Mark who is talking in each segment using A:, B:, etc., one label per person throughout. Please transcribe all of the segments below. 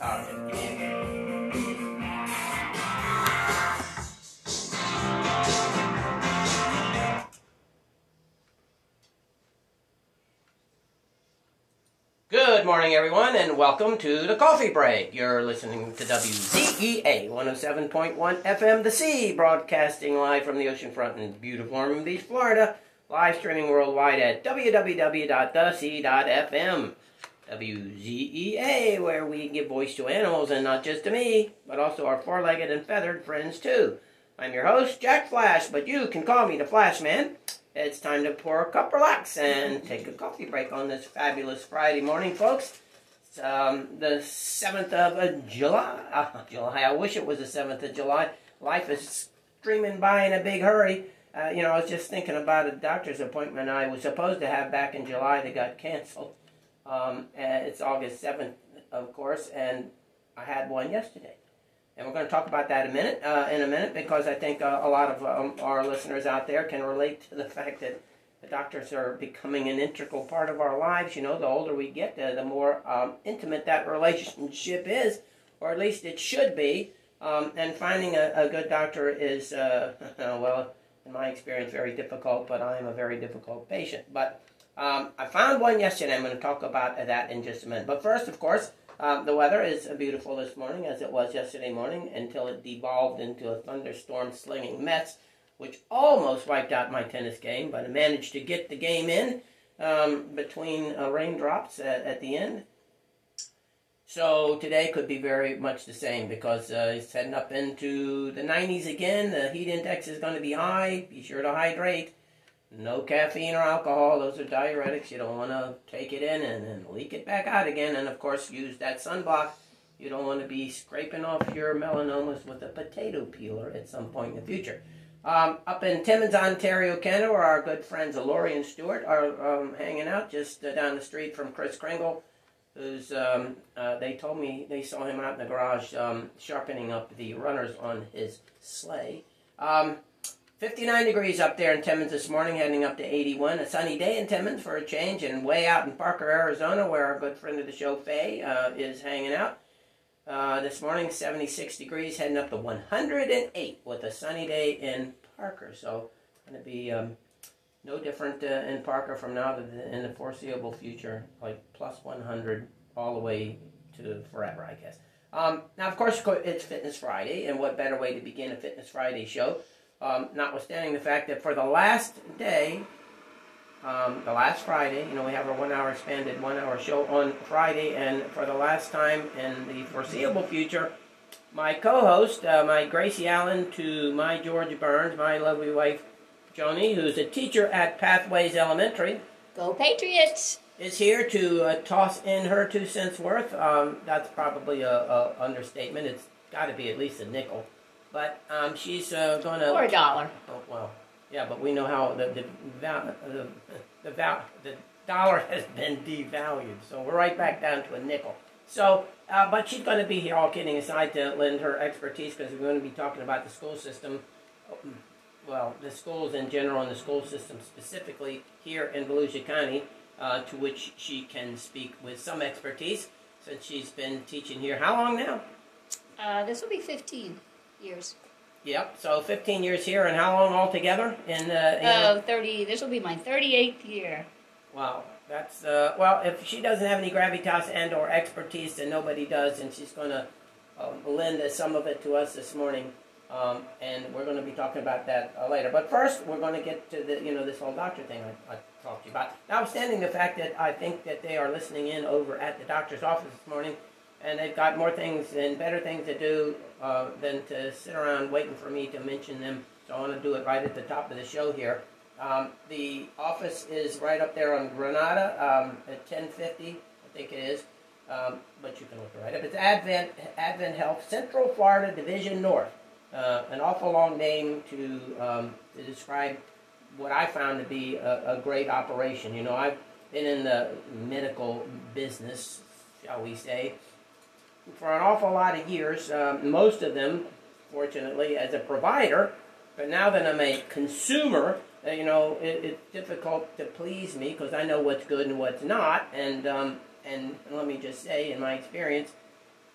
A: Good morning, everyone, and welcome to the Coffee Break. You're listening to WZEA 107.1 FM, The Sea, broadcasting live from the oceanfront in beautiful Ormond Beach, Florida. Live streaming worldwide at www.thesea.fm. WZEA, where we give voice to animals, and not just to me, but also our four legged and feathered friends, too. I'm your host, Jack Flash, but you can call me the Flash Man. It's time to pour a cup, relax, and take a coffee break on this fabulous Friday morning, folks. It's um, the 7th of uh, July. Uh, July. I wish it was the 7th of July. Life is streaming by in a big hurry. Uh, you know, I was just thinking about a doctor's appointment I was supposed to have back in July that got canceled. Um, and it's August 7th, of course, and I had one yesterday. And we're going to talk about that a minute, uh, in a minute, because I think uh, a lot of um, our listeners out there can relate to the fact that the doctors are becoming an integral part of our lives. You know, the older we get, the, the more um, intimate that relationship is, or at least it should be. Um, and finding a, a, good doctor is, uh, well, in my experience, very difficult, but I am a very difficult patient. But um, I found one yesterday. I'm going to talk about that in just a minute. But first, of course, um, the weather is beautiful this morning, as it was yesterday morning, until it devolved into a thunderstorm slinging mess, which almost wiped out my tennis game, but I managed to get the game in um, between uh, raindrops at, at, the end. So today could be very much the same because uh, it's heading up into the 90s again. The heat index is going to be high. Be sure to hydrate. No caffeine or alcohol. Those are diuretics. You don't want to take it in and then leak it back out again. And of course, use that sunblock. You don't want to be scraping off your melanomas with a potato peeler at some point in the future. Um, up in Timmins, Ontario, Canada, where our good friends Laurie and Stewart are um, hanging out just uh, down the street from Kris Kringle who's um, uh, they told me they saw him out in the garage um, sharpening up the runners on his sleigh. Um, 59 degrees up there in Timmins this morning, heading up to 81. A sunny day in Timmins for a change, and way out in Parker, Arizona, where our good friend of the show, Faye, uh, is hanging out. Uh, this morning, 76 degrees, heading up to 108 with a sunny day in Parker. So, going to be um, no different uh, in Parker from now to the, in the foreseeable future, like plus 100 all the way to forever, I guess. Um, now, of course, it's Fitness Friday, and what better way to begin a Fitness Friday show? Um, notwithstanding the fact that for the last day, um, the last Friday, you know, we have our one hour expanded one hour show on Friday, and for the last time in the foreseeable future, my co host, uh, my Gracie Allen, to my George Burns, my lovely wife, Joni, who's a teacher at Pathways Elementary.
B: Go Patriots!
A: Is here to uh, toss in her two cents worth. Um, that's probably a, a, understatement. It's got to be at least a nickel. But um, she's uh, going to.
B: Or a dollar.
A: Oh, well, yeah, but we know how the the, the, the, the, the dollar has been devalued. So we're right back down to a nickel. So, uh, but she's going to be here, all kidding aside, to lend her expertise because we're going to be talking about the school system well, the schools in general and the school system specifically here in Volusia County, uh, to which she can speak with some expertise since she's been teaching here. How long now?
B: Uh, this will be 15 years.
A: Yep, so 15 years here, and how long altogether? In, uh,
B: uh 30, this will be my 38th year.
A: Wow, that's, uh, well, if she doesn't have any gravitas and or expertise, then nobody does, and she's going to um, lend some of it to us this morning. Um, and we're going to be talking about that uh, later. But first, we're going to get to the, you know, this whole doctor thing I, I talked to you about. Notwithstanding the fact that I think that they are listening in over at the doctor's office this morning, and they've got more things and better things to do uh, than to sit around waiting for me to mention them. So I want to do it right at the top of the show here. Um, the office is right up there on Granada um, at 1050, I think it is. Um, but you can look it right up. It's Advent Advent Health Central Florida Division North uh, an awful long name to, um, to describe what I found to be a, a, great operation. You know, I've been in the medical business, shall we say, for an awful lot of years. Um, most of them, fortunately, as a provider. But now that I'm a consumer, uh, you know, it, it's difficult to please me because I know what's good and what's not. And um, and let me just say, in my experience,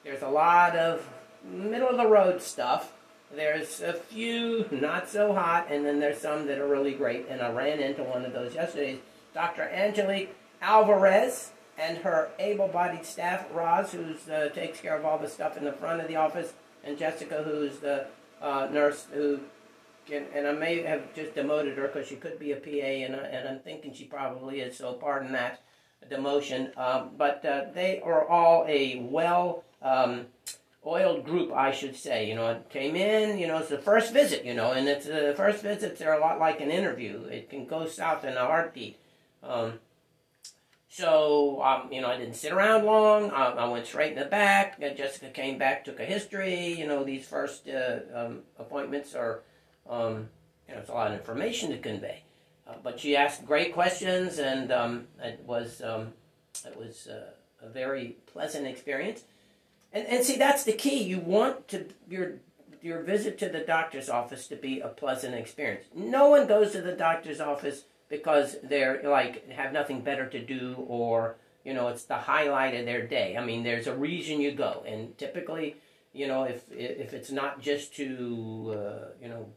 A: there's a lot of middle of the road stuff. There's a few not so hot, and then there's some that are really great. And I ran into one of those yesterday. Dr. Angelique Alvarez and her able-bodied staff, Roz, who uh, takes care of all the stuff in the front of the office, and Jessica, who's the uh, nurse who can, and I may have just demoted her because she could be a PA, and, and I'm thinking she probably is, so pardon that demotion. Um, but uh, they are all a well um, oiled group, I should say. You know, it came in, you know, it's the first visit, you know, and it's the uh, first visits are a lot like an interview. It can go south in a heartbeat. Um, so, um, you know, I didn't sit around long. I, I went straight in the back. Jessica came back, took a history. You know, these first uh, um, appointments are, um, you know, it's a lot of information to convey. Uh, but she asked great questions, and um, it was um, it was uh, a very pleasant experience. And and see, that's the key. You want to your your visit to the doctor's office to be a pleasant experience. No one goes to the doctor's office because they're like have nothing better to do or you know it's the highlight of their day. I mean, there's a reason you go, and typically, you know, if if it's not just to uh, you know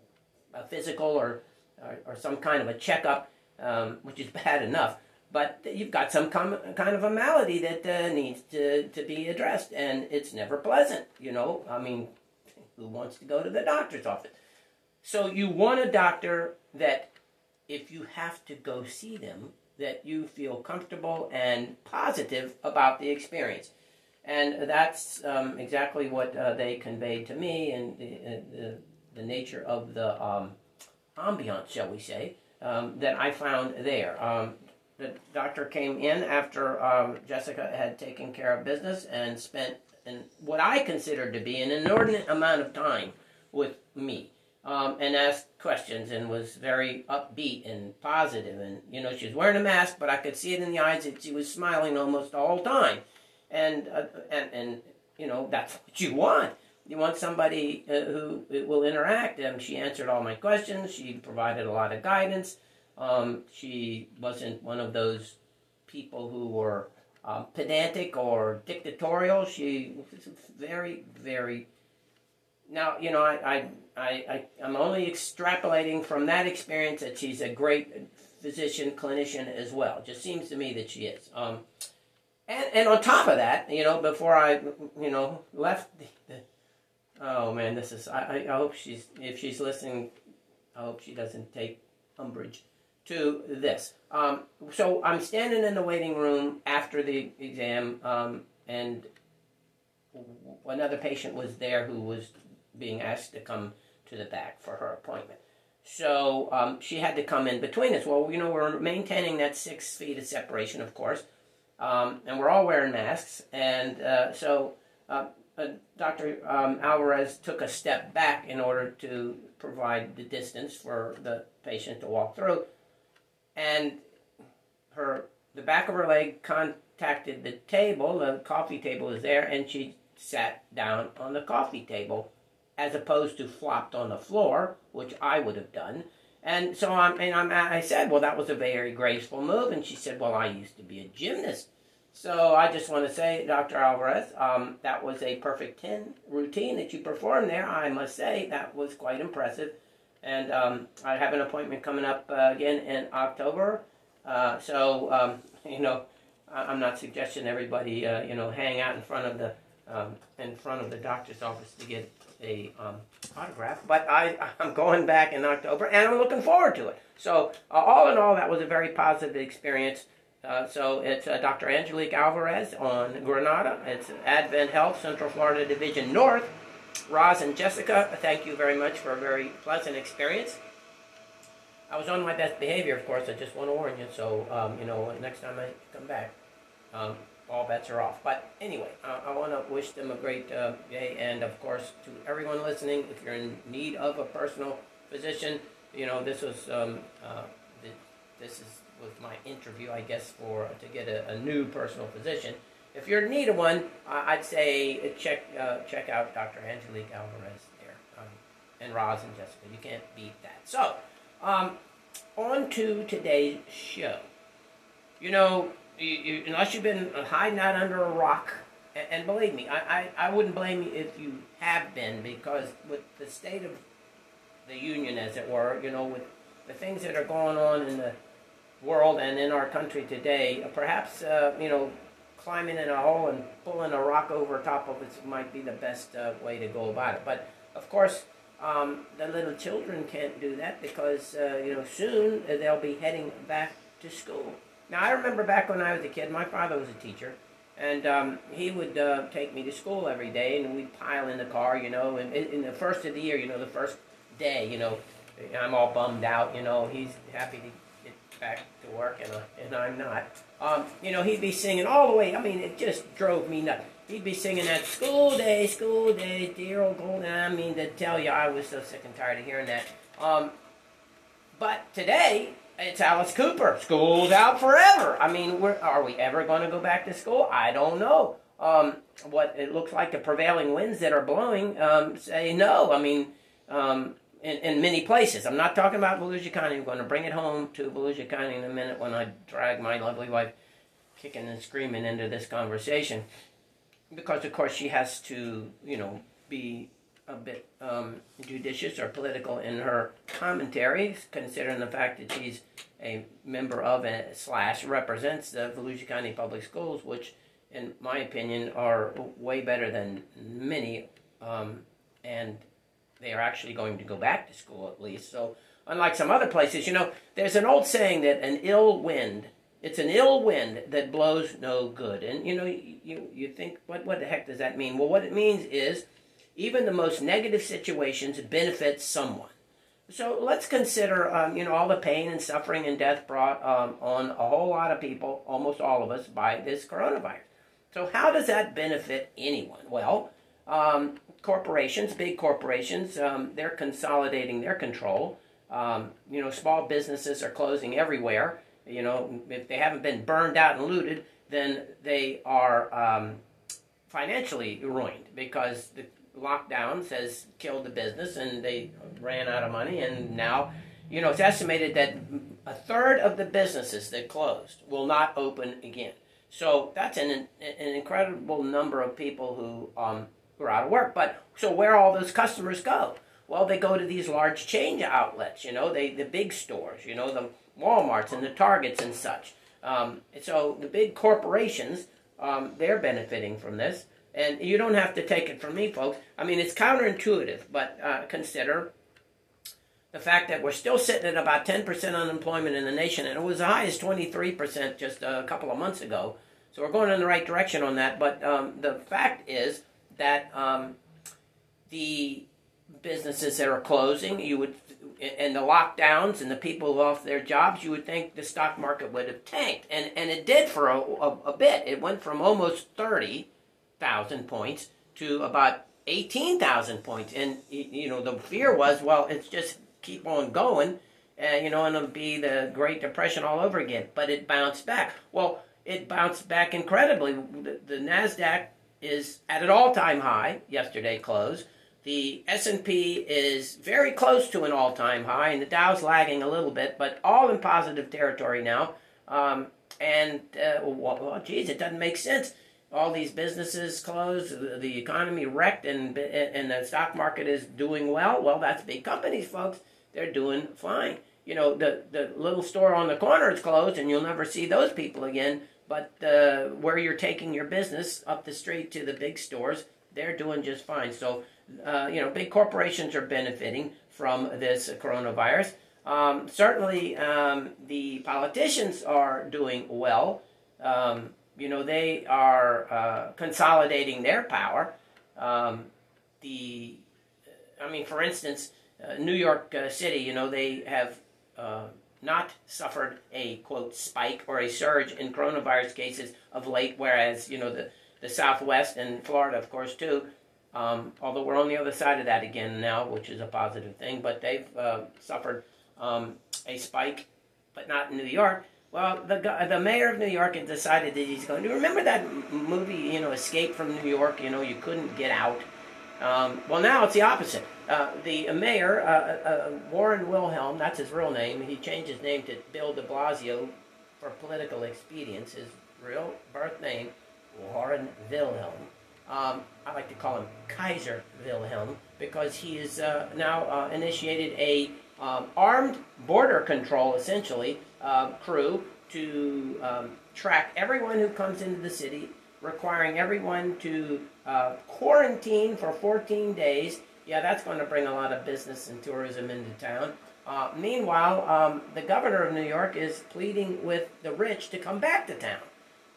A: a physical or, or, or some kind of a checkup, um, which is bad enough, but you've got some kind of a malady that uh, needs to to be addressed, and it's never pleasant. You know, I mean, who wants to go to the doctor's office? So you want a doctor that if you have to go see them, that you feel comfortable and positive about the experience. And that's um, exactly what uh, they conveyed to me and the, uh, the, the, nature of the um, ambiance, shall we say, um, that I found there. Um, the doctor came in after um, Jessica had taken care of business and spent in what I considered to be an inordinate amount of time with me um, and asked questions and was very upbeat and positive. And, you know, she was wearing a mask, but I could see it in the eyes that she was smiling almost all the time. And, uh, and, and, you know, that's what you want. You want somebody uh, who will interact. And she answered all my questions. She provided a lot of guidance. Um, she wasn't one of those people who were um, pedantic or dictatorial. She was very, very. Now, you know, I, I I, I'm only extrapolating from that experience that she's a great physician, clinician as well. It just seems to me that she is. Um, and, and on top of that, you know, before I, you know, left the, the oh man, this is, I, I hope she's, if she's listening, I hope she doesn't take umbrage to this. Um, so I'm standing in the waiting room after the exam, um, and another patient was there who was being asked to come to the back for her appointment. So um, she had to come in between us. Well, you know, we're maintaining that six feet of separation, of course, um, and we're all wearing masks. And uh, so uh, uh, Dr. Um, Alvarez took a step back in order to provide the distance for the patient to walk through. And her, the back of her leg contacted the table. The coffee table is there, and she sat down on the coffee table as opposed to flopped on the floor, which I would have done. And so I'm, and I'm, I said, well, that was a very graceful move. And she said, well, I used to be a gymnast. So I just want to say, Dr. Alvarez, um, that was a perfect 10 routine that you performed there. I must say that was quite impressive. And um, I have an appointment coming up uh, again in October. Uh, so, um, you know, I'm not suggesting everybody, uh, you know, hang out in front of the um, in front of the doctor's office to get a um, autograph. But I, I'm going back in October, and I'm looking forward to it. So uh, all in all, that was a very positive experience. Uh, so it's uh, Dr. Angelique Alvarez on Granada. It's Advent Health, Central Florida Division North. Roz and Jessica, thank you very much for a very pleasant experience. I was on my best behavior, of course. I just want to warn you. So, um, you know, next time I come back, um, all bets are off. But anyway, uh, I want to wish them a great uh, day, and of course to everyone listening, if you're in need of a personal physician, you know this was um, uh, this is was my interview, I guess, for to get a, a new personal physician. If you're in need of one, I'd say check uh, check out Dr. Angelique Alvarez there, um, and Roz and Jessica. You can't beat that. So, um, on to today's show. You know, you, unless you've been hiding out under a rock and, and believe me, I, I, I wouldn't blame you if you have been, because with the state of the union, as it were, you know, with the things that are going on in the world and in our country today, perhaps, uh, you know, climbing in a hole and pulling a rock over top of it might be the best uh, way to go about it. But, of course, um, the little children can't do that because, uh, you know, soon they'll be heading back to school. Now, I remember back when I was a kid, my father was a teacher, and um, he would uh, take me to school every day, and we'd pile in the car, you know, and in the first of the year, you know, the first day, you know, I'm all bummed out, you know, he's happy to get back to work, and, uh, and I'm not. Um, you know, he'd be singing all the way, I mean, it just drove me nuts. He'd be singing that school day, school day, dear old golden. I mean, to tell you, I was so sick and tired of hearing that. Um, but today, it's Alice Cooper. School's out forever. I mean, are we ever going to go back to school? I don't know. Um, what it looks like the prevailing winds that are blowing um, say no. I mean, um, in, in, many places. I'm not talking about Volusia County. I'm going to bring it home to Volusia County in a minute when I drag my lovely wife kicking and screaming into this conversation. Because, of course, she has to, you know, be a bit um, judicious or political in her commentaries, considering the fact that she's a member of and slash represents the Volusia County Public Schools, which, in my opinion, are way better than many, um, and they are actually going to go back to school at least. So, unlike some other places, you know, there's an old saying that an ill wind it's an ill wind that blows no good. And you know, you, you think, what, what the heck does that mean? Well, what it means is even the most negative situations benefit someone. So let's consider, um, you know, all the pain and suffering and death brought um, on a whole lot of people, almost all of us, by this coronavirus. So how does that benefit anyone? Well, um, corporations, big corporations, um, they're consolidating their control. Um, you know, small businesses are closing everywhere. You know, if they haven't been burned out and looted, then they are um, financially ruined because the lockdowns has killed the business and they ran out of money. And now you know it's estimated that a third of the businesses that closed will not open again. So that's an, an incredible number of people who um, are out of work. But so where all those customers go? Well they go to these large chain outlets you know they the big stores you know the walmarts and the targets and such. Um, so the big corporations um, they're benefiting from this and you don't have to take it from me, folks. I mean, it's counterintuitive, but uh, consider the fact that we're still sitting at about 10% unemployment in the nation, and it was as high as 23% just a couple of months ago. So we're going in the right direction on that. But um, the fact is that um, the businesses that are closing, you would, and the lockdowns and the people off their jobs, you would think the stock market would have tanked, and and it did for a, a, a bit. It went from almost 30 thousand points to about eighteen thousand points, and you know the fear was, well, it's just keep on going, and you know, and it'll be the Great Depression all over again. But it bounced back. Well, it bounced back incredibly. The, the Nasdaq is at an all-time high. Yesterday closed. The S&P is very close to an all-time high, and the Dow's lagging a little bit, but all in positive territory now. Um, and uh, well, well, geez, it doesn't make sense all these businesses closed, the economy wrecked, and and the stock market is doing well. Well, that's big companies, folks. They're doing fine. You know, the the little store on the corner is closed, and you'll never see those people again. But uh, where you're taking your business up the street to the big stores, they're doing just fine. So, uh, you know, big corporations are benefiting from this coronavirus. Um, certainly, um, the politicians are doing well. Um, you know, they are uh, consolidating their power. Um, the, I mean, for instance, uh, New York uh, City, you know, they have uh, not suffered a quote spike or a surge in coronavirus cases of late, whereas you know the the Southwest and Florida, of course, too. Um, although we're on the other side of that again now, which is a positive thing, but they've uh, suffered um, a spike, but not in New York. Well, the the mayor of New York had decided that he's going to remember that movie, you know, Escape from New York. You know, you couldn't get out. Um, well, now it's the opposite. Uh, the mayor, uh, uh, uh, Warren Wilhelm, that's his real name. He changed his name to Bill De Blasio for political expedience. His real birth name, Warren Wilhelm. Um, I like to call him Kaiser Wilhelm because he has uh, now uh, initiated a um, armed border control, essentially, uh, crew to um, track everyone who comes into the city, requiring everyone to uh, quarantine for 14 days. Yeah, that's going to bring a lot of business and tourism into town. Uh, meanwhile, um, the governor of New York is pleading with the rich to come back to town.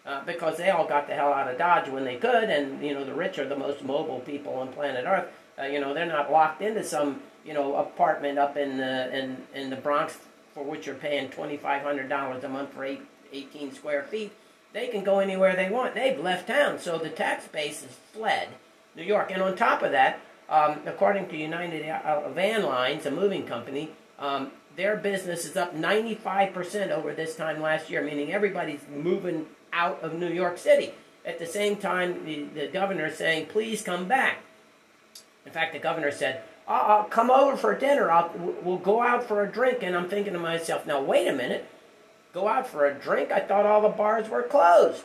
A: Uh, because they all got the hell out of Dodge when they could, and you know the rich are the most mobile people on planet Earth. Uh, you know they're not locked into some you know apartment up in the in in the Bronx for which you're paying twenty five hundred dollars a month for eight, 18 square feet. They can go anywhere they want. They've left town, so the tax base has fled New York. And on top of that, um, according to United uh, Van Lines, a moving company, um, their business is up 95% over this time last year, meaning everybody's moving out of New York City. At the same time, the, the governor is saying, please come back. In fact, the governor said, I'll, come over for dinner. I'll, we'll go out for a drink. And I'm thinking to myself, now, wait a minute. Go out for a drink? I thought all the bars were closed.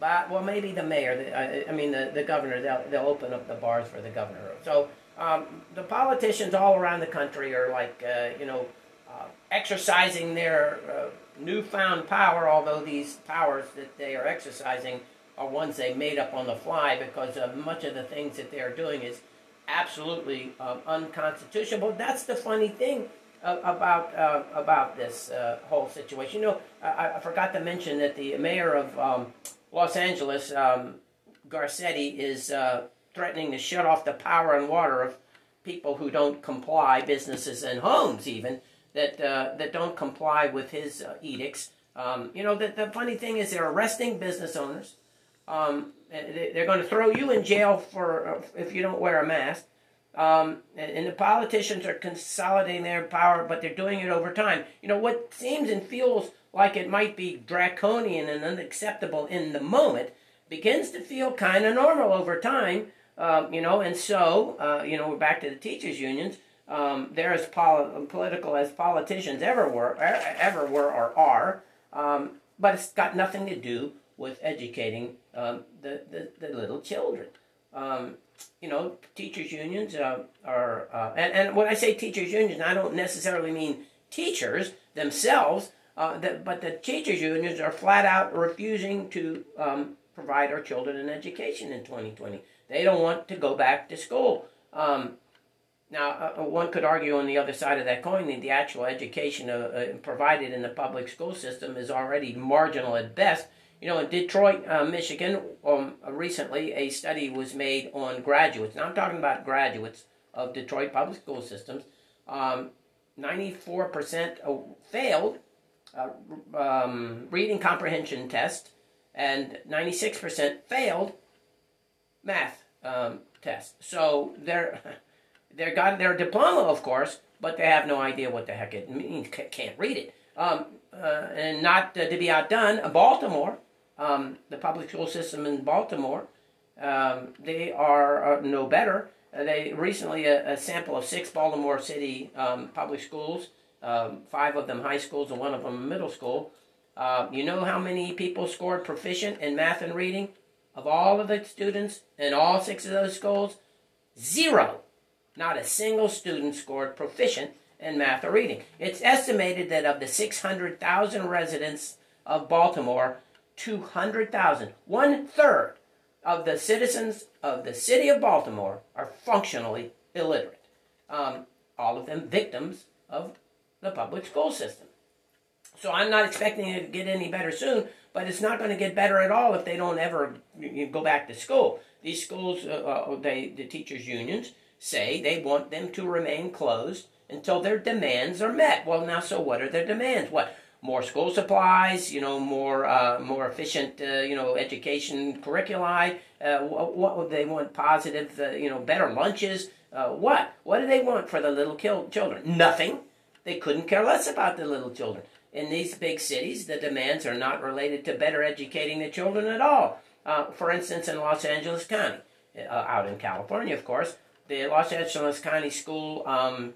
A: But, well, maybe the mayor, the, I, mean, the, the governor, they'll, they'll open up the bars for the governor. So um, the politicians all around the country are like, uh, you know, uh, exercising their uh, newfound power, although these powers that they are exercising are ones they made up on the fly because uh, much of the things that they are doing is absolutely um, unconstitutional. But that's the funny thing uh, about uh, about this uh, whole situation. You know, I, I, forgot to mention that the mayor of um, Los Angeles, um, Garcetti, is uh, threatening to shut off the power and water of people who don't comply, businesses and homes even that uh, that don't comply with his uh, edicts. Um, you know, the, the funny thing is they're arresting business owners. Um, they're going to throw you in jail for uh, if you don't wear a mask. Um, and the politicians are consolidating their power, but they're doing it over time. You know, what seems and feels like it might be draconian and unacceptable in the moment begins to feel kind of normal over time. Um, you know, and so, uh, you know, we're back to the teachers' unions um, they're as pol- political as politicians ever were, ever were or are. Um, but it's got nothing to do with educating um, the, the, the, little children. Um, you know, teachers' unions uh, are, uh, and, and when I say teachers' unions, I don't necessarily mean teachers themselves, uh, but the teachers' unions are flat out refusing to um, provide our children an education in 2020. They don't want to go back to school. Um, now, uh, uh, one could argue on the other side of that coin that the actual education uh, uh, provided in the public school system is already marginal at best. You know, in Detroit, uh, Michigan, um, recently a study was made on graduates. Now, I'm talking about graduates of Detroit public school systems. Um, 94% failed uh, um, reading comprehension test, and 96% failed math um, test. So they're they got their diploma, of course, but they have no idea what the heck it means. Can't read it. Um, uh, and not uh, to be outdone, uh, Baltimore, um, the public school system in Baltimore, um, they are uh, no better. Uh, they recently a, a, sample of six Baltimore City um, public schools, um, five of them high schools and one of them middle school. Uh, you know how many people scored proficient in math and reading of all of the students in all six of those schools? Zero. Not a single student scored proficient in math or reading. It's estimated that of the 600,000 residents of Baltimore, 200,000, one third of the citizens of the city of Baltimore are functionally illiterate. Um, all of them victims of the public school system. So I'm not expecting it to get any better soon, but it's not going to get better at all if they don't ever go back to school. These schools, uh, uh, they, the teachers' unions, say they want them to remain closed until their demands are met. Well, now, so what are their demands? What? More school supplies, you know, more uh, more efficient, uh, you know, education curriculi. Uh, what, what would they want? Positive, uh, you know, better lunches. Uh, what? What do they want for the little children? Nothing. They couldn't care less about the little children. In these big cities, the demands are not related to better educating the children at all. Uh, for instance, in Los Angeles County, out in California, of course, the Los Angeles County School um,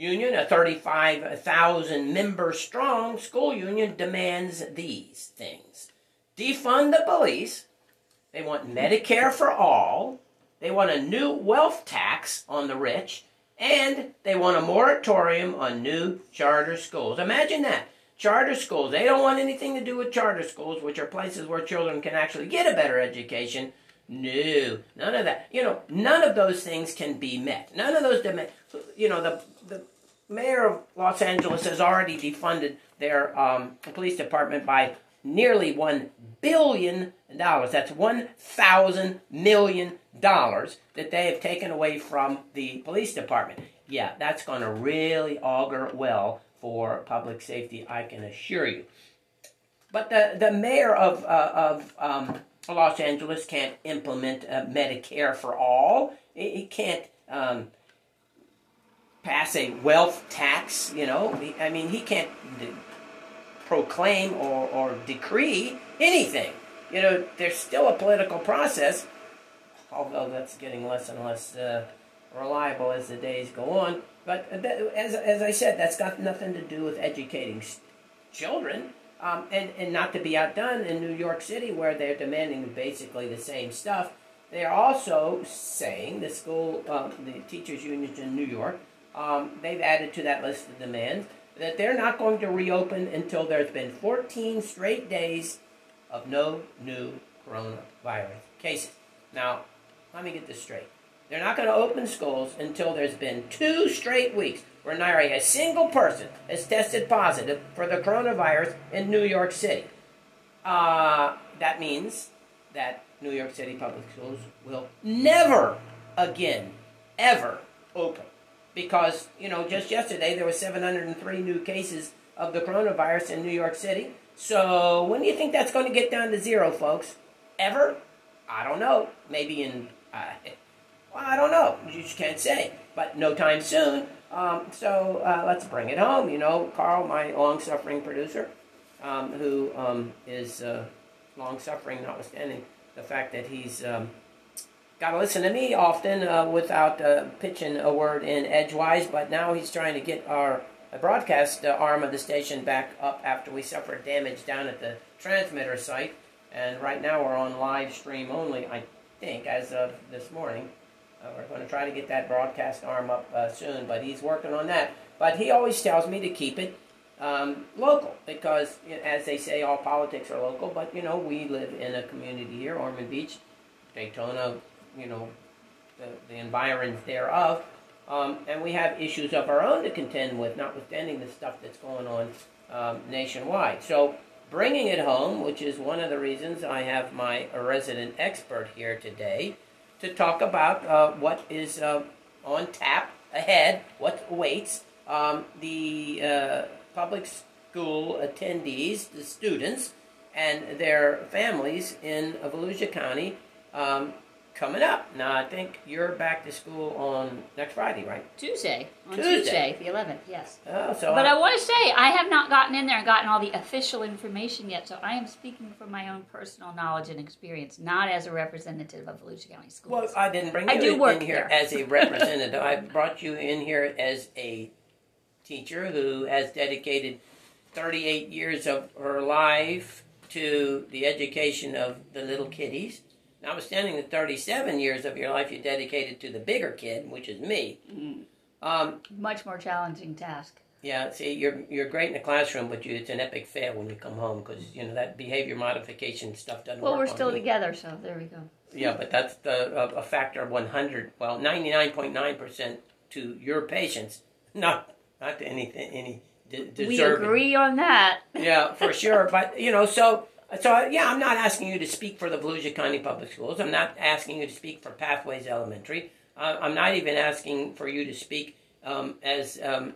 A: Union, a 35,000 member strong school union, demands these things defund the police, They want Medicare for all. They want a new wealth tax on the rich. And they want a moratorium on new charter schools. Imagine that. Charter schools. They don't want anything to do with charter schools, which are places where children can actually get a better education. No, none of that. You know, none of those things can be met. None of those demands. You know, the the mayor of Los Angeles has already defunded their um, police department by nearly one billion dollars. That's one thousand million dollars that they have taken away from the police department. Yeah, that's going to really augur well for public safety, I can assure you. But the, the mayor of, uh, of um, Los Angeles can't implement uh, Medicare for all. He, he can't um, pass a wealth tax, you know. I mean, he can't d- proclaim or, or decree anything. You know, there's still a political process, although that's getting less and less uh, reliable as the days go on. But as, as I said, that's got nothing to do with educating children. Um, and, and not to be outdone in New York City, where they're demanding basically the same stuff, they are also saying the school, um, the teachers' unions in New York, um, they've added to that list of demands that they're not going to reopen until there's been 14 straight days of no new coronavirus cases. Now, let me get this straight. They're not going to open schools until there's been two straight weeks where not a single person has tested positive for the coronavirus in New York City. Uh, that means that New York City public schools will never again, ever open. Because, you know, just yesterday there were 703 new cases of the coronavirus in New York City. So when do you think that's going to get down to zero, folks? Ever? I don't know. Maybe in, uh, well, I don't know. You just can't say. But no time soon. Um, so uh, let's bring it home. You know, Carl, my long-suffering producer, um, who um, is uh, long-suffering, notwithstanding the fact that he's um, got to listen to me often uh, without uh, pitching a word in edgewise. But now he's trying to get our broadcast uh, arm of the station back up after we suffered damage down at the transmitter site. And right now we're on live stream only, I think, as of this morning. Uh, we're going to try to get that broadcast arm up uh, soon, but he's working on that. But he always tells me to keep it um, local because, as they say, all politics are local. But you know, we live in a community here, Ormond Beach, Daytona, you know, the, the environs thereof, um, and we have issues of our own to contend with, notwithstanding the stuff that's going on um, nationwide. So. Bringing it home, which is one of the reasons I have my resident expert here today, to talk about uh, what is uh, on tap ahead, what awaits um, the uh, public school attendees, the students, and their families in Volusia County um, coming up. Now, I think you're back to school on next Friday, right?
B: Tuesday. On
A: Tuesday.
B: Tuesday, the 11th, yes.
A: Oh, so
B: But
A: I-
B: I want to say, I have not gotten in there and gotten all the official information yet, so I am speaking from my own personal knowledge and experience, not as a representative of Volusia County Schools.
A: Well, I didn't bring
B: I
A: you
B: do
A: in,
B: work
A: in here
B: there.
A: as a representative. I brought you in here as a teacher who has dedicated 38 years of her life to the education of the little kiddies. Notwithstanding the 37 years of your life you dedicated to the bigger kid, which is me.
B: Mm-hmm.
A: Um,
B: Much more challenging task.
A: yeah, see, you're you're great in the classroom, but you, it's an epic fail when you come home because you know that behavior modification stuff doesn't work.
B: Well,
A: we're
B: still together, so there we go.
A: Yeah, but that's the a, a factor of one hundred. Well, ninety nine point nine percent to your patients, not not to anything any de-
B: We agree on that.
A: Yeah, for sure. But you know, so so yeah, I'm not asking you to speak for the Volusia County Public Schools. I'm not asking you to speak for Pathways Elementary. Uh, I'm not even asking for you to speak um, as um,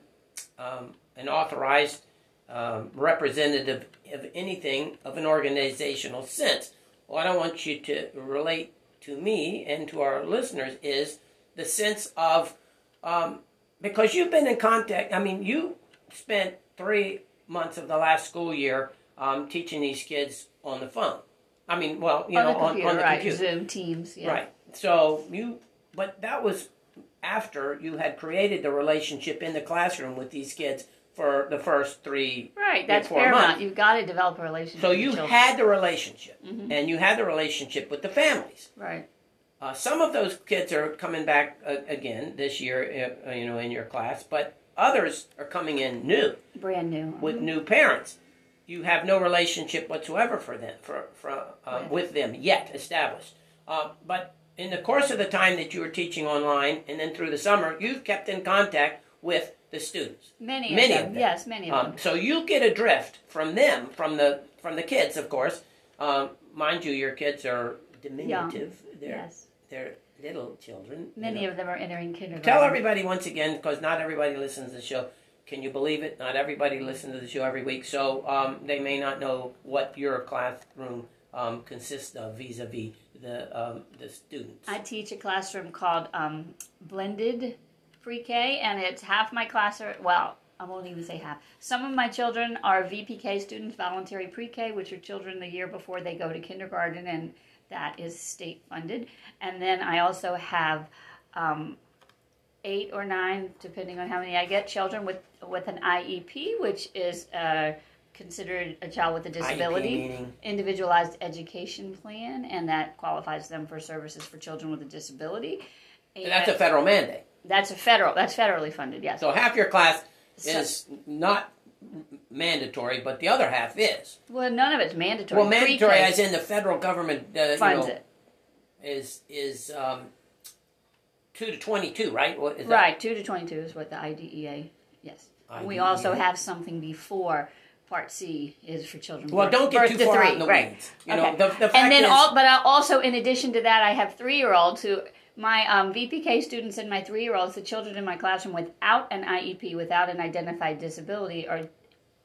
A: um, an authorized um, representative of anything of an organizational sense. What I want you to relate to me and to our listeners is the sense of um, because you've been in contact. I mean, you spent three months of the last school year um, teaching these kids on the phone. I mean, well, you
B: on
A: know,
B: the
A: on,
B: computer,
A: on the
B: right?
A: computer.
B: Zoom, Teams, yeah.
A: Right. So you, but that was after you had created the relationship in the classroom with these kids for the first three.
B: Right, that's
A: four
B: paramount.
A: months.
B: You've got to develop a relationship.
A: So you had the relationship,
B: Mhm.
A: and you had the relationship with the families.
B: right.
A: Uh, some of those kids are coming back uh, again this year, uh, you know, in your class, but others are coming in new
B: Brand new.
A: with new parents. You have no relationship whatsoever for them, for, for uh, with them yet established. Uh, but in the course of the time that you were teaching online, and then through the summer, you've kept in contact with the students.
B: many, of
A: many
B: them.
A: of them.
B: Yes, many of
A: Um,
B: them.
A: so you get adrift from them, from the from the kids, of course. Um, mind you, your kids are diminutive. They're
B: Yes.
A: they're little children. you
B: Many
A: know.
B: of them are entering kindergarten.
A: Tell everybody once again, because not everybody listens to the show. Can you believe it? Not everybody listens to the show every week, so um, they may not know what your classroom um, consists of vis-a-vis the um, the students.
B: I teach a classroom called um, Blended Pre-K, and it's half my class are well. I won't even say half. Some of my children are VPK students, voluntary pre-K, which are children the year before they go to kindergarten, and that is state funded. And then I also have um, eight or nine, depending on how many I get, children with with an IEP, which is uh, considered a child with a disability individualized education plan, and that qualifies them for services for children with a disability. And
A: that's a federal mandate.
B: that's a federal. That's federally funded. Yes.
A: So half your class
B: So-
A: is not mandatory, but the other half is.
B: well, none of it's mandatory.
A: Well, mandatory
B: Pre-K
A: as in the federal government uh,
B: funds
A: you know,
B: it.
A: is is um, two to twenty-two, right? What is that?
B: Right, two to twenty-two is what the IDEA. Yes. We also have something before Part C is for children.
A: Well,
B: birth-
A: don't get too
B: to
A: far
B: three.
A: out in the
B: right.
A: weeds. You know,
B: Okay.
A: the, the fact
B: and then
A: is,
B: all, but I also, in addition to that, I have three-year-olds who my um, VPK students and my three-year-olds, the children in my classroom without an IEP, without an identified disability, are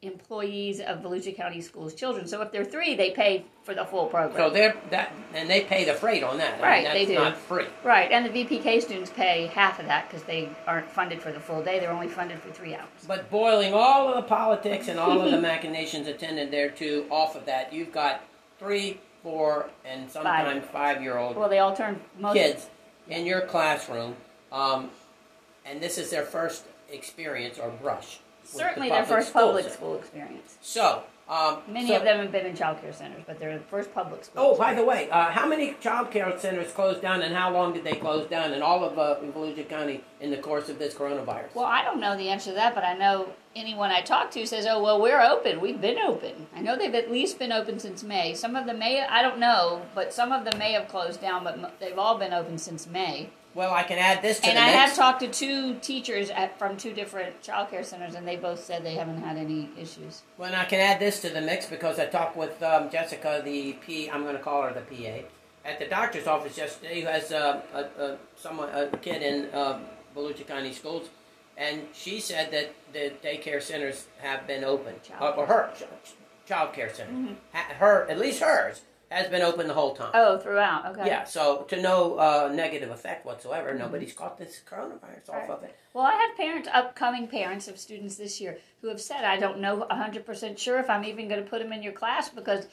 B: employees of Volusia County Schools children. So if they're three, they pay for the full program.
A: so they're that, and they pay the freight on that. I
B: Right,
A: that's
B: they do.
A: not free.
B: right, and the VPK students pay half of that because they aren't funded for the full day. They're only funded for three hours.
A: But boiling all of the politics and all of the machinations attended thereto off of that, you've got three, four, and sometimes five-year-old
B: Well, they all turn most
A: kids in your classroom, um, and this is their first experience or brush.
B: Certainly their first public school experience.
A: So, um,
B: Many
A: so-
B: of them have been in child care centers, but they're the first public school.
A: Oh, by the way, uh, how many child care centers closed down, and how long did they close down in all of uh, Volusia County in the course of this coronavirus?
B: Well, I don't know the answer to that, but I know anyone I talk to says, "Oh, well, we're open. We've been open." I know they've at least been open since May. Some of them may, I don't know, but some of them may have closed down, but they've all been open since May.
A: Well, I can add this to the mix.
B: And
A: the
B: I
A: mix.
B: have talked to two teachers at, from two different child care centers, and they both said they haven't had any issues.
A: Well, and I can add this to the mix because I talked with um, Jessica, the P. I'm going to call her the PA, at the doctor's office yesterday, who has uh, a, a someone a kid in uh, Volusia County schools, and she said that the daycare centers have been open.
B: Child
A: Uh, or her child care center, ha- her at least hers has been open the whole time.
B: Oh, throughout. Okay.
A: Yeah, so to no uh, negative effect whatsoever, nobody's caught this coronavirus off of it.
B: Well, I have parents, upcoming parents of students this year, who have said, I don't know 100% sure if I'm even going to put them in your class because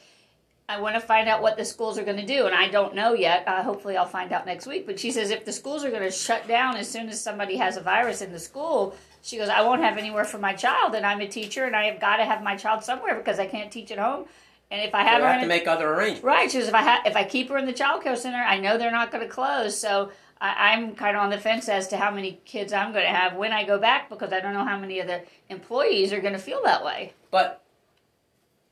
B: I want to find out what the schools are going to do. And I don't know yet. Uh, hopefully, I'll find out next week. But she says, if the schools are going to shut down as soon as somebody has a virus in the school, she goes, I won't have anywhere for my child. And I'm a teacher and I have got to have my child somewhere because I can't teach at home. And if I have her
A: have
B: in
A: to
B: a-
A: make other arrangements.
B: Right. Says if I ha- if I keep her in the child care center, I know they're not going to close. So I- I'm kind of on the fence as to how many kids I'm going to have when I go back because I don't know how many of the employees are going to feel that way.
A: But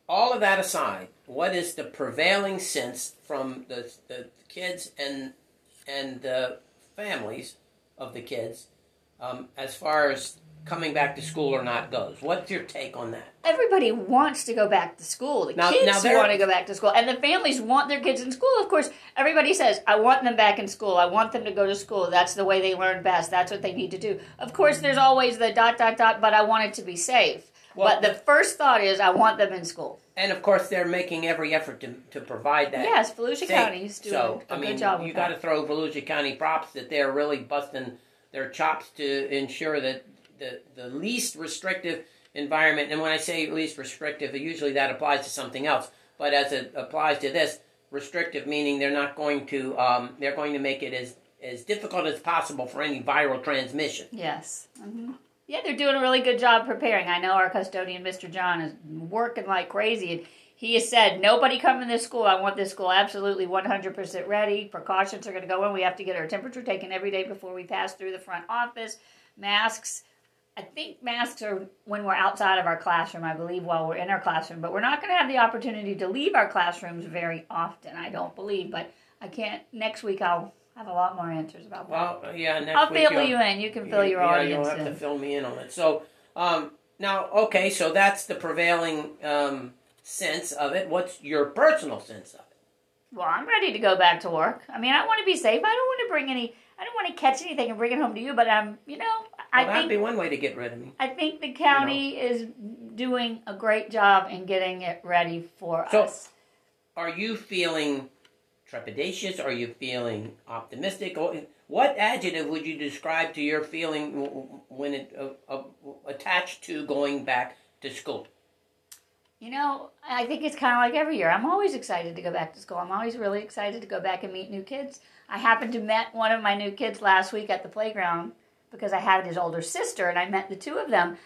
A: all of that aside, what is the prevailing sense from the, the kids and and the families of the kids um, as far as coming back to school or not goes? What's your take on that?
B: Everybody wants to go back to school. The
A: Now-
B: kids
A: now
B: want to go back to school, and the families want their kids in school. Of course, everybody says, "I want them back in school. I want them to go to school. That's the way they learn best. That's what they need to do." Of course, there's always the dot dot dot, but I want it to be safe.
A: Well,
B: but the first thought is, I want them in school.
A: And of course, they're making every effort to, to provide that.
B: Yes, Volusia. County is doing
A: so,
B: a
A: I mean,
B: good job
A: you got to throw Volusia County props that they're really busting their chops to ensure that the the least restrictive environment. And when I say least restrictive, usually that applies to something else. But as it applies to this, restrictive meaning they're not going to um, they're going to make it as as difficult as possible for any viral transmission.
B: Yes. hmm Yeah, they're doing a really good job preparing. I know our custodian, Mr. John, is working like crazy. And he has said, nobody come in this school. I want this school absolutely 100% ready. Precautions are going to go in. We have to get our temperature taken every day before we pass through the front office. Masks. I think masks are when we're outside of our classroom, I believe, while we're in our classroom. But we're not going to have the opportunity to leave our classrooms very often, I don't believe. But I can't, next week I'll have a lot more answers about that.
A: Well, yeah, next week.
B: I'll
A: fill
B: you in. You can fill your
A: yeah,
B: audience
A: you'll have
B: in.
A: to fill me in on it. So, um, now, okay, so that's the prevailing um, sense of it. What's your personal sense of it?
B: Well, I'm ready to go back to work. I mean, I want to be safe. I don't want to bring any. I don't want to catch anything and bring it home to you. But I'm, you know, I
A: Well, that'd
B: think
A: be one way to get rid of me.
B: I think the county is doing a great job in getting it ready for
A: So-
B: us.
A: Are you feeling trepidatious? Are you feeling optimistic? What adjective would you describe to your feeling when it uh, uh, attached to going back to school?
B: You know, I think it's kind of like every year. I'm always excited to go back to school. I'm always really excited to go back and meet new kids. I happened to met one of my new kids last week at the playground because I had his older sister and I met the two of them.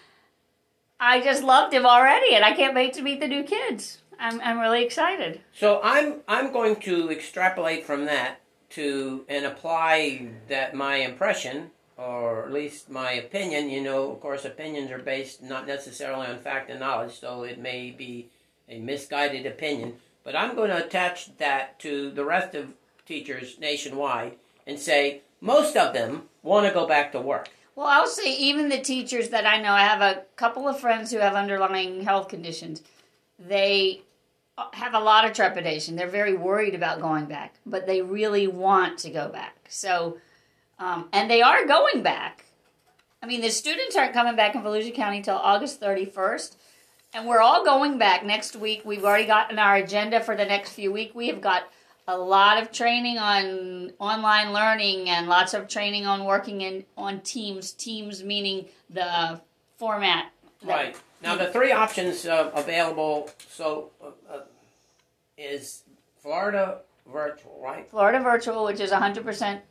B: I just loved him already and I can't wait to meet the new kids. I'm I'm really excited.
A: So I'm I'm going to extrapolate from that to and apply that my impression or at least my opinion. You know, of course, opinions are based not necessarily on fact and knowledge, so it may be a misguided opinion. But I'm going to attach that to the rest of teachers nationwide and say most of them want to go back to work.
B: Well, I'll say even the teachers that I know, I have a couple of friends who have underlying health conditions. They have a lot of trepidation. They're very worried about going back, but they really want to go back. So, um, and they are going back. I mean, the students aren't coming back in Volusia County till August 31st, and we're all going back next week. We've already gotten our agenda for the next few weeks. We have got a lot of training on online learning and lots of training on working in on teams. Teams meaning the format.
A: Right. Now, the three options uh, available so uh, uh, is Florida virtual, right?
B: Florida Virtual, which is 100%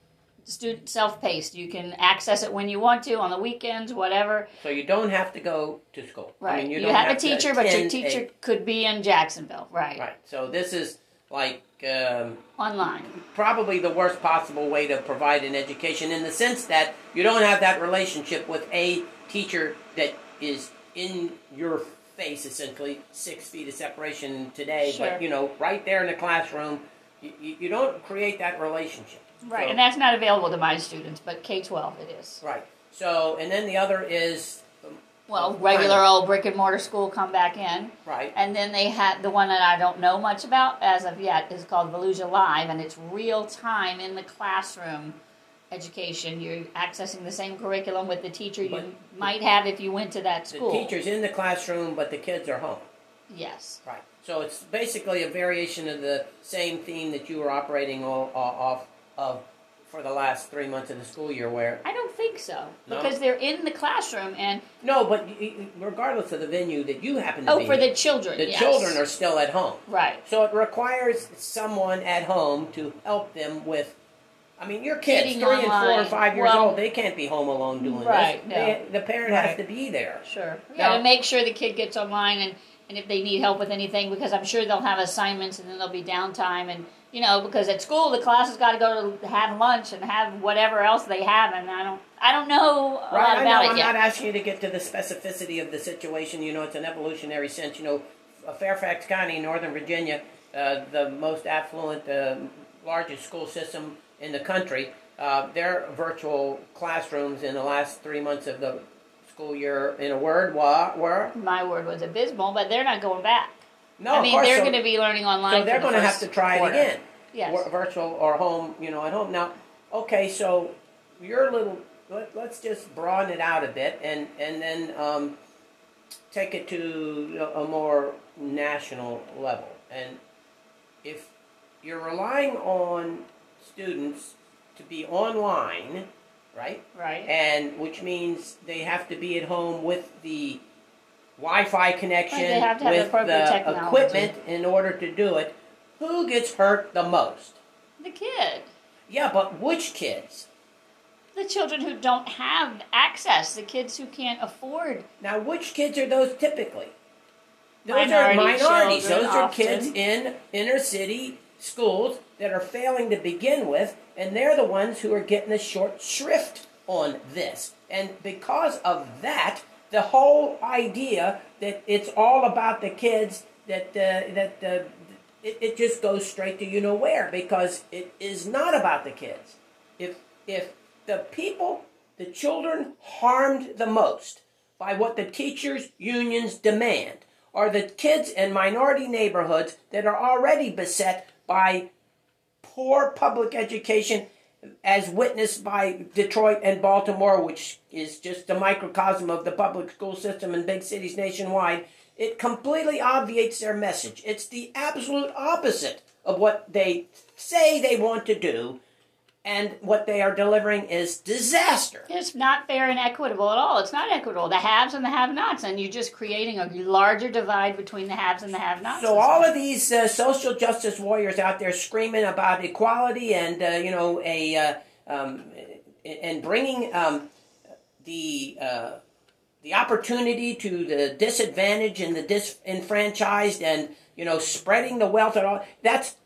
B: student self-paced. You can access it when you want to on the weekends, whatever.
A: So you don't have to go to school.
B: Right.
A: I mean,
B: you
A: don't
B: have, a teacher, but your teacher
A: a-
B: could be in Jacksonville. Right.
A: right. So this is like um,
B: Online.
A: probably the worst possible way to provide an education in the sense that you don't have that relationship with a teacher that is in your face, essentially six feet of separation today,
B: Sure.
A: but you know, right there in the classroom. You, you, don't create that relationship.
B: Right.
A: So-
B: And that's not available to my students, but K-12 it is.
A: Right. So, and then the other is
B: Well, regular old brick and mortar school come back in.
A: right.
B: And then they had the one that I don't know much about as of yet is called Volusia Live, and it's real time in the classroom education. You're accessing the same curriculum with the teacher you
A: But-
B: might have if you went to that school.
A: The teacher's in the classroom, but the kids are home.
B: Yes.
A: Right. So it's basically a variation of the same theme that you were operating o- o- off of for the last three months of the school year. Where
B: I don't think so
A: No?
B: because they're in the classroom and
A: no, but regardless of the venue that you happen to
B: oh
A: be,
B: for the children.
A: the
B: yes.
A: children are still at home.
B: right.
A: So it requires someone at home to help them with. I mean, your kids,
B: Getting
A: three and four
B: online.
A: and five years
B: Well-
A: old, they can't be home alone doing
B: Right,
A: this. They, the parent
B: Right.
A: has to be there.
B: Sure. Yeah, to make sure the kid gets online and, and if they need help with anything, because I'm sure they'll have assignments and then there'll be downtime and you know because at school the class has got to go to have lunch and have whatever else they have and I don't I don't know a
A: Right,
B: lot
A: I
B: about
A: know.
B: it
A: I'm
B: yet.
A: not asking you to get to the specificity of the situation. You know, it's an evolutionary sense. You know, Fairfax County, Northern Virginia, uh, the most affluent, uh, largest school system in the country. Uh, their virtual classrooms in the last three months of the school year, in a word, were
B: My word was abysmal, but they're not going back.
A: no.
B: I
A: of
B: mean,
A: course,
B: they're
A: so,
B: going to be learning online.
A: so they're
B: going
A: to have to try it again.
B: Yes.
A: Wor- virtual or home, you know, at home. Now, okay, so your little, let, let's just broaden it out a bit and, and then um, take it to a a more national level. And if you're relying on students to be online, right?
B: Right.
A: And which means they have to be at home with the Wi-Fi connection,
B: Right, they have to have
A: with
B: appropriate
A: the
B: technology.
A: equipment in order to do it. Who gets hurt the most?
B: The kid.
A: Yeah, but which kids?
B: The children who don't have access, the kids who can't afford.
A: Now, which kids are those typically? Those
B: Minority
A: are minorities. Those are
B: often.
A: kids in inner city schools that are failing to begin with, and they're the ones who are getting the short shrift on this. And because of that, the whole idea that it's all about the kids that uh, that uh, it, it just goes straight to you know where because it is not about the kids. If if the people, the children harmed the most by what the teachers' unions demand are the kids in minority neighborhoods that are already beset by poor public education as witnessed by Detroit and Baltimore, which is just a microcosm of the public school system in big cities nationwide, it completely obviates their message. It's the absolute opposite of what they say they want to do, and what they are delivering is disaster.
B: It's not fair and equitable at all. It's not equitable. The haves and the have-nots, and you're just creating a larger divide between the haves and the have-nots.
A: So all of these uh, social justice warriors out there screaming about equality and uh, you know a uh, um, and bringing um, the uh, the opportunity to the disadvantaged and the disenfranchised and you know spreading the wealth and all that's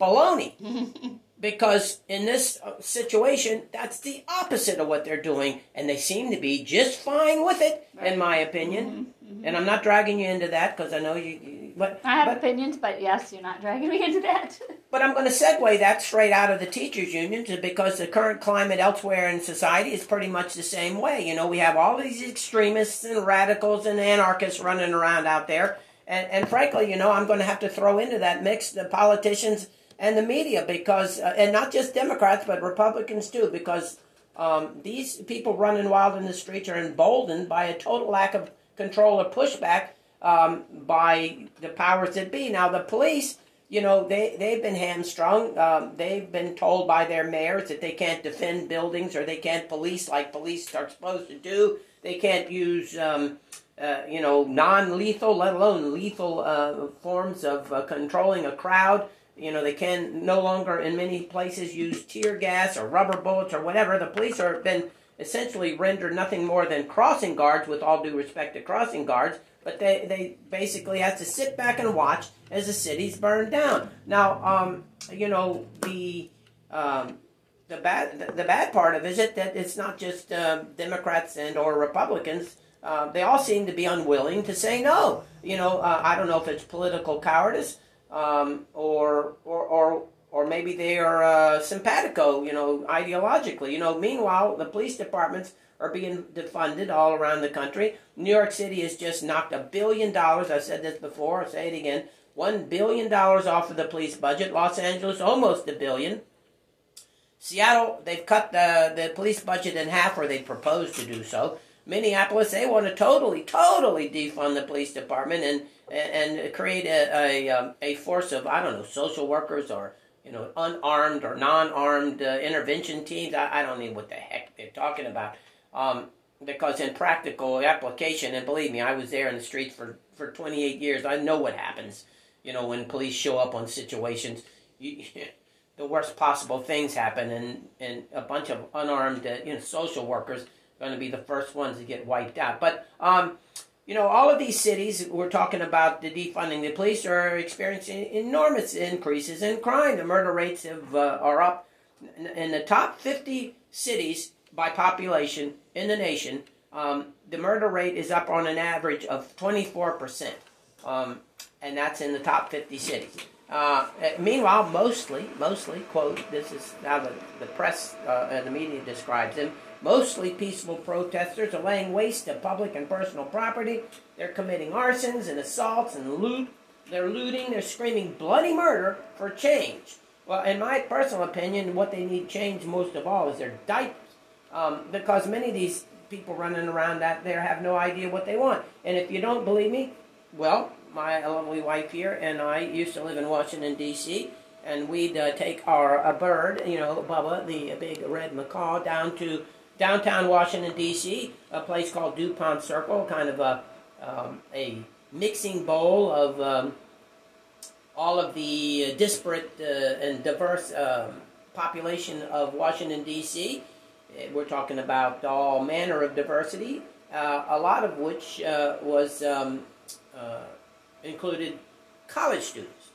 A: baloney. because in this uh, situation, that's the opposite of what they're doing, and they seem to be just fine with it, in my opinion. And I'm not dragging you into that because I know you. you- But
B: I have
A: but,
B: opinions, but yes, you're not dragging me into that.
A: but I'm going to segue that straight out of the teachers' unions because the current climate elsewhere in society is pretty much the same way. You know, we have all these extremists and radicals and anarchists running around out there. And, and frankly, you know, I'm going to have to throw into that mix the politicians and the media because, uh, and not just Democrats, but Republicans too, because um, these people running wild in the streets are emboldened by a total lack of control or pushback um, by the powers that be. Now, the police, you know, they, they've been hamstrung. Um, they've been told by their mayors that they can't defend buildings or they can't police like police are supposed to do. They can't use, um, uh, you know, non lethal, let alone lethal uh, forms of uh, controlling a crowd. You know, they can no longer, in many places, use tear gas or rubber bullets or whatever. The police are been essentially rendered nothing more than crossing guards, with all due respect to crossing guards. But they, they basically have to sit back and watch as the cities burn down. Now, um, you know, the um, the bad the, bad part of it is that it's not just um Democrats and or Republicans. Uh, they all seem to be unwilling to say no. You know, uh, I don't know if it's political cowardice um, or or or or maybe they are uh, simpatico. You know, ideologically. You know, meanwhile, the police departments are being defunded all around the country. New York City has just knocked a billion dollars. I've said this before. I'll say it again. One billion dollars off of the police budget. Los Angeles almost a billion. Seattle, they've cut the, the police budget in half, or they propose to do so. Minneapolis, they want to totally, totally defund the police department and and, create a a, um, a force of I don't know social workers or you know unarmed or non-armed uh, intervention teams. I, I don't know what the heck they're talking about. Um, because in practical application, and believe me, I was there in the streets for, for 28 years. I know what happens, you know, when police show up on situations. You, the worst possible things happen, and, and a bunch of unarmed, uh, you know, social workers going to be the first ones to get wiped out. But, um, you know, all of these cities we're talking about the defunding the police are experiencing enormous increases in crime. The murder rates have uh, are up in the top 50 cities by population in the nation. Um, the murder rate is up on an average of 24 percent, um, and that's in the top 50 cities. Uh, meanwhile, mostly, mostly, quote, this is how the, the press uh, and the media describes them, mostly peaceful protesters are laying waste to public and personal property. They're committing arsons and assaults and loot. They're looting. They're screaming bloody murder for change. Well, in my personal opinion, what they need change most of all is their diapers. Um, because many of these people running around out there have no idea what they want. And if you don't believe me, well, my lovely wife here and I used to live in Washington, D.C., and we'd uh, take our a bird, you know, Bubba, the big red macaw, down to downtown Washington, D.C., a place called Dupont Circle, kind of a, um, a mixing bowl of um, all of the disparate uh, and diverse um population of Washington, D.C., eh, we're talking about all manner of diversity, uh, a lot of which uh, was um, uh, included college students.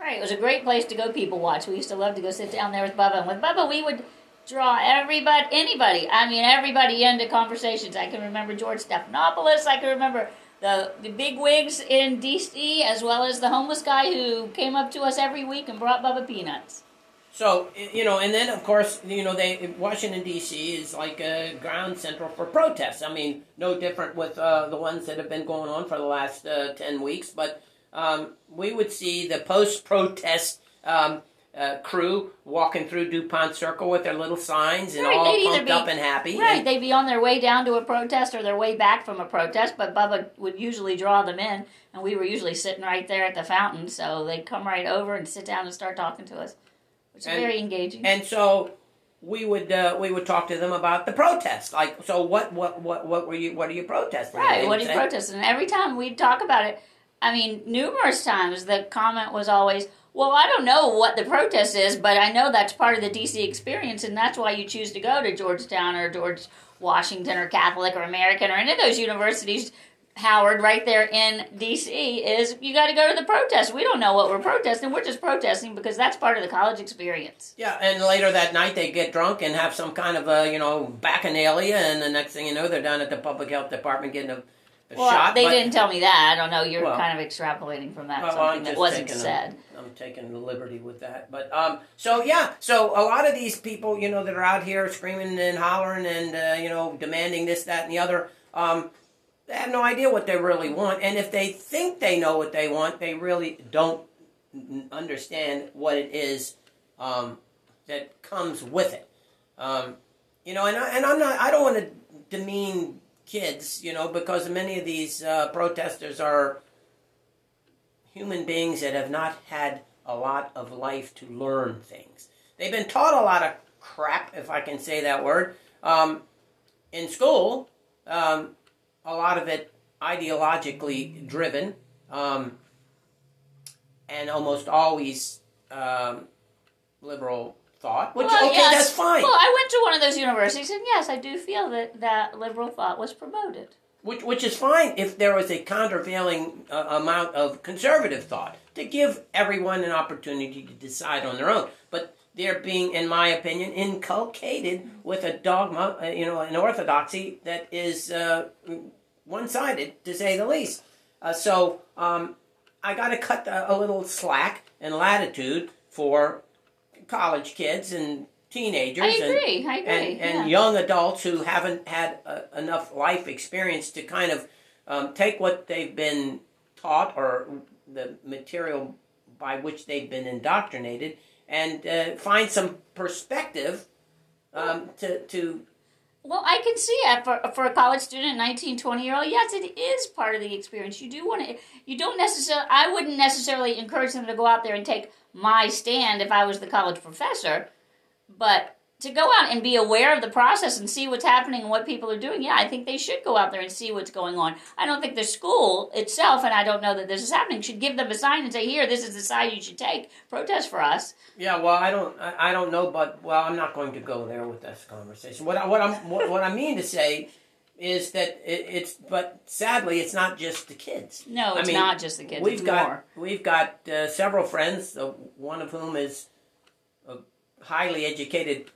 B: Right, it was a great place to go people watch. We used to love to go sit down there with Bubba, and with Bubba we would draw everybody, anybody. I mean, everybody into conversations. I can remember George Stephanopoulos. I can remember the the big wigs in D.C. as well as the homeless guy who came up to us every week and brought Bubba peanuts.
A: So you know, and then of course, you know, they Washington D.C. is like a ground central for protests. I mean, no different with uh, the ones that have been going on for the last uh, ten weeks. But um, we would see the post-protest um, uh, crew walking through Dupont Circle with their little signs and
B: Right,
A: all pumped
B: be-
A: up and happy.
B: Right,
A: And-
B: they'd be on their way down to a protest or their way back from a protest, but Bubba would usually draw them in, and we were usually sitting right there at the fountain, so they'd come right over and sit down and start talking to us, which is
A: And-
B: very engaging.
A: And so we would uh, we would talk to them about the protest. Like, so what what what what were you what are you protesting?
B: Right, what are you protesting? And every time we'd talk about it, I mean, numerous times the comment was always, well, I don't know what the protest is, but I know that's part of the DC experience, and that's why you choose to go to Georgetown or George Washington or Catholic or American or any of those universities. Howard, right there in DC, is you got to go to the protest. We don't know what we're protesting. We're just protesting because that's part of the college experience.
A: Yeah, and later that night they get drunk and have some kind of a you know bacchanalia, and the next thing you know they're down at the public health department getting a,
B: Well,
A: shot.
B: they didn't tell me that. I don't know. You're
A: Well-
B: kind of extrapolating from that
A: Well,
B: something that wasn't
A: taking
B: said.
A: I'm taking the liberty with that. But um, so yeah, so a lot of these people, you know, that are out here screaming and hollering and uh, you know demanding this, that, and the other, um, they have no idea what they really want. And if they think they know what they want, they really don't understand what it is um, that comes with it. Um, you know, and I, and I'm not. I don't want to demean kids, you know, because many of these uh, protesters are human beings that have not had a lot of life to learn things. They've been taught a lot of crap, if I can say that word, um, in school. Um, a lot of it ideologically driven, um, and almost always um, liberal thought. Which
B: Well,
A: okay,
B: yes.
A: that's fine.
B: Well, I went to one of those universities, and yes, I do feel that that liberal thought was promoted.
A: which, which is fine if there was a countervailing uh, amount of conservative thought to give everyone an opportunity to decide on their own. But they're being, in my opinion, inculcated with a dogma, uh, you know, an orthodoxy that is uh, one-sided, to say the least. Uh, so um, I got to cut a, a little slack and latitude for college kids and teenagers.
B: I
A: and-
B: I agree.
A: and, and
B: yeah.
A: young adults who haven't had uh, enough life experience to kind of um, take what they've been taught or the material by which they've been indoctrinated and uh, find some perspective um, to, to
B: Well, I can see it for for a college student, 19, 20 year old. Yes, it is part of the experience. You do want to. You don't necessarily. I wouldn't necessarily encourage them to go out there and take my stand if I was the college professor, but to go out and be aware of the process and see what's happening and what people are doing. Yeah, I think they should go out there and see what's going on. I don't think the school itself, and I don't know that this is happening, should give them a sign and say, "Here, this is the side you should take. Protest for us."
A: Yeah, well, I don't, I, I don't know, but well, I'm not going to go there with this conversation. What I, what I'm, what, what I mean to say is that it, it's, but sadly, it's not just the kids.
B: No,
A: I
B: it's
A: mean,
B: not just the kids.
A: We've
B: it's
A: got,
B: more.
A: we've got uh, several friends, uh, one of whom is a highly educated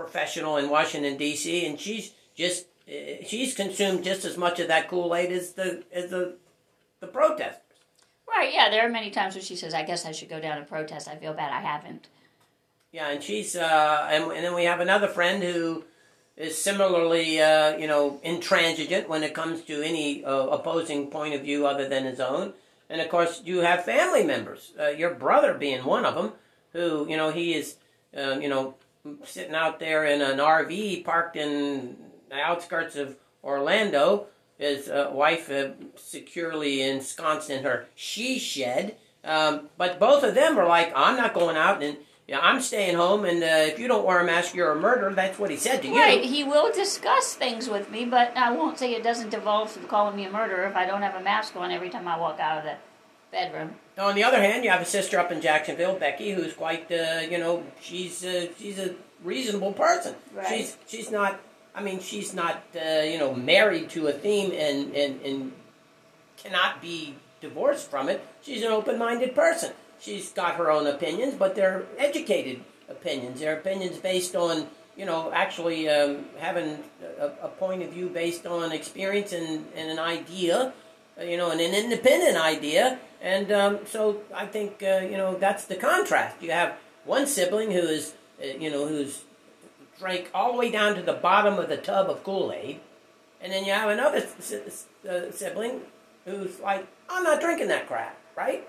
A: professional in Washington D.C., and she's just, uh, she's consumed just as much of that Kool Aid as the, as the, the protesters.
B: Right, yeah, there are many times where she says, I guess I should go down and protest. I feel bad I haven't.
A: Yeah, and she's uh, and, and then we have another friend who is similarly, uh, you know, intransigent when it comes to any uh, opposing point of view other than his own. And of course, you have family members. Uh, your brother being one of them, who you know he is, uh, you know, sitting out there in an RV parked in the outskirts of Orlando. His uh, wife uh, securely ensconced in her she shed. Um, but both of them are like, I'm not going out and yeah, I'm staying home, and uh, if you don't wear a mask, you're a murderer. That's what he said to you.
B: Right, he will discuss things with me, but I won't say it doesn't devolve to calling me a murderer if I don't have a mask on every time I walk out of the Bedroom.
A: On the other hand, you have a sister up in Jacksonville, Becky, who's quite, uh, you know, she's uh, she's a reasonable person.
B: Right.
A: She's she's not. I mean, she's not, uh, you know, married to a theme and and and cannot be divorced from it. She's an open-minded person. She's got her own opinions, but they're educated opinions. They're opinions based on, you know, actually um, having a, a point of view based on experience and, and an idea, you know, and an independent idea. And um, so I think, uh, you know, that's the contrast. You have one sibling who is, uh, you know, who's drank all the way down to the bottom of the tub of Kool-Aid. And then you have another s- uh, sibling who's like, I'm not drinking that crap, right?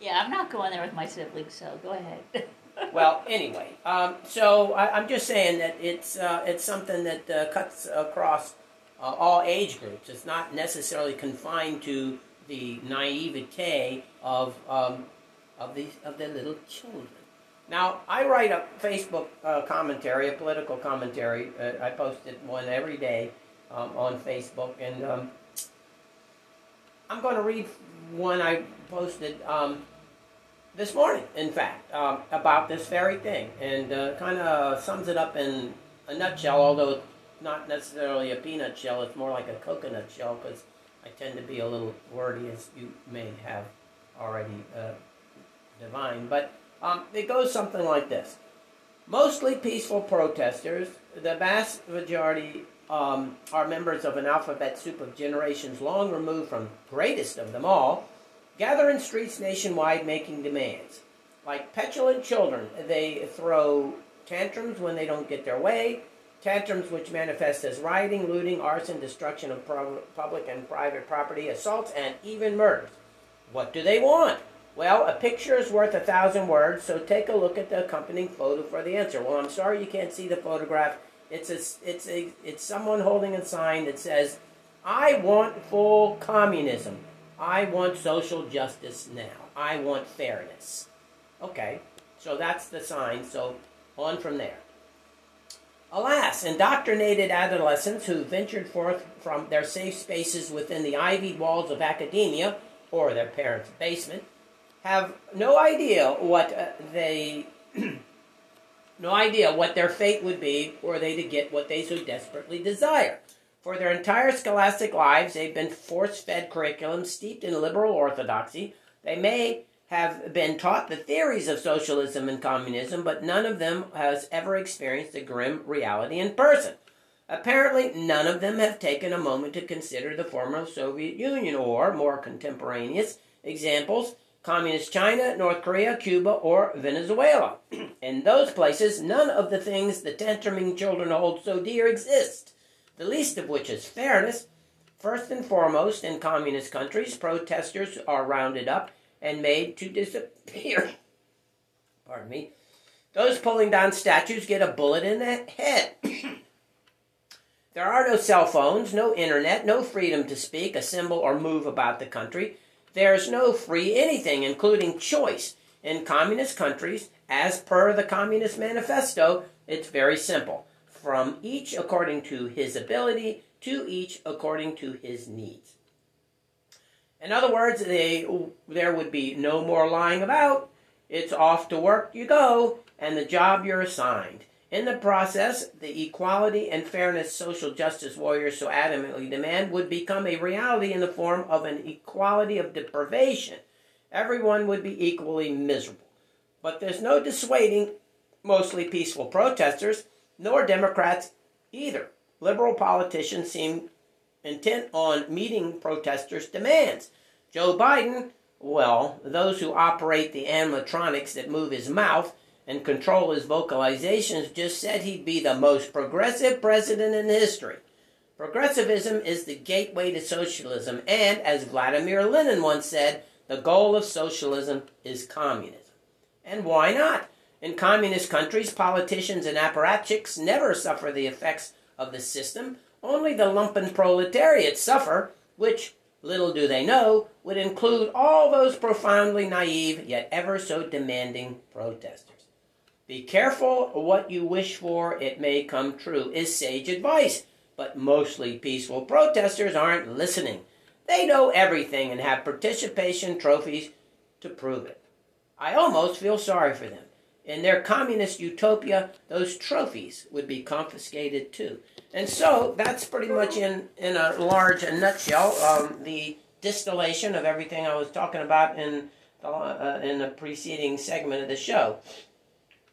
B: Yeah, I'm not going there with my siblings, so go ahead.
A: well, anyway, um, so I, I'm just saying that it's uh, it's something that uh, cuts across uh, all age groups. It's not necessarily confined to the naivete of um, of these of the little children. Now, I write a Facebook uh, commentary, a political commentary. Uh, I post it one every day um, on Facebook, and um, I'm going to read one I posted um, this morning, in fact, um, about this very thing, and uh, kind of sums it up in a nutshell, although not necessarily a peanut shell, it's more like a coconut shell, because I tend to be a little wordy, as you may have already uh, divined. But um, it goes something like this Mostly peaceful protesters, the vast majority um, are members of an alphabet soup of generations long removed from greatest of them all, gather in streets nationwide making demands. Like petulant children, they throw tantrums when they don't get their way, tantrums which manifest as rioting, looting, arson, destruction of public and private property, assaults, and even murders. What do they want? Well, a picture is worth a thousand words, so take a look at the accompanying photo for the answer. Well, I'm sorry you can't see the photograph. It's a, it's a, it's someone holding a sign that says, "I want full communism. I want social justice now. I want fairness." Okay, so that's the sign. So on from there. Alas, indoctrinated adolescents who ventured forth from their safe spaces within the ivied walls of academia or their parents' basement have no idea what uh, they no idea what their fate would be were they to get what they so desperately desire. For their entire scholastic lives, they've been force fed curriculum steeped in liberal orthodoxy. They may have been taught the theories of socialism and communism, but none of them has ever experienced the grim reality in person. Apparently, none of them have taken a moment to consider the former Soviet Union or, more contemporaneous examples, Communist China, North Korea, Cuba, or Venezuela. in those places, none of the things the tantruming children hold so dear exist, the least of which is fairness. First and foremost, in communist countries, protesters are rounded up and made to disappear. Pardon me. Those pulling down statues get a bullet in the head. there are no cell phones, no internet, no freedom to speak, assemble, or move about the country. There's no free anything, including choice. In communist countries, as per the Communist Manifesto, it's very simple. From each according to his ability, to each according to his needs. In other words, they, there would be no more lying about. It's off to work you go, and the job you're assigned. In the process, the equality and fairness social justice warriors so adamantly demand would become a reality in the form of an equality of deprivation. Everyone would be equally miserable. But there's no dissuading mostly peaceful protesters, nor Democrats either. Liberal politicians seem intent on meeting protesters' demands. Joe Biden, well, those who operate the animatronics that move his mouth and control his vocalizations just said he'd be the most progressive president in history. Progressivism is the gateway to socialism, and as Vladimir Lenin once said, the goal of socialism is communism. And why not? In communist countries, politicians and apparatchiks never suffer the effects of the system. Only the lumpen proletariat suffer, which, little do they know, would include all those profoundly naive yet ever so demanding protesters. Be careful what you wish for, it may come true, is sage advice. But mostly peaceful protesters aren't listening. They know everything and have participation trophies to prove it. I almost feel sorry for them. In their communist utopia, those trophies would be confiscated too. And so that's pretty much in, in a large nutshell um, the distillation of everything I was talking about in the, uh, in the preceding segment of the show.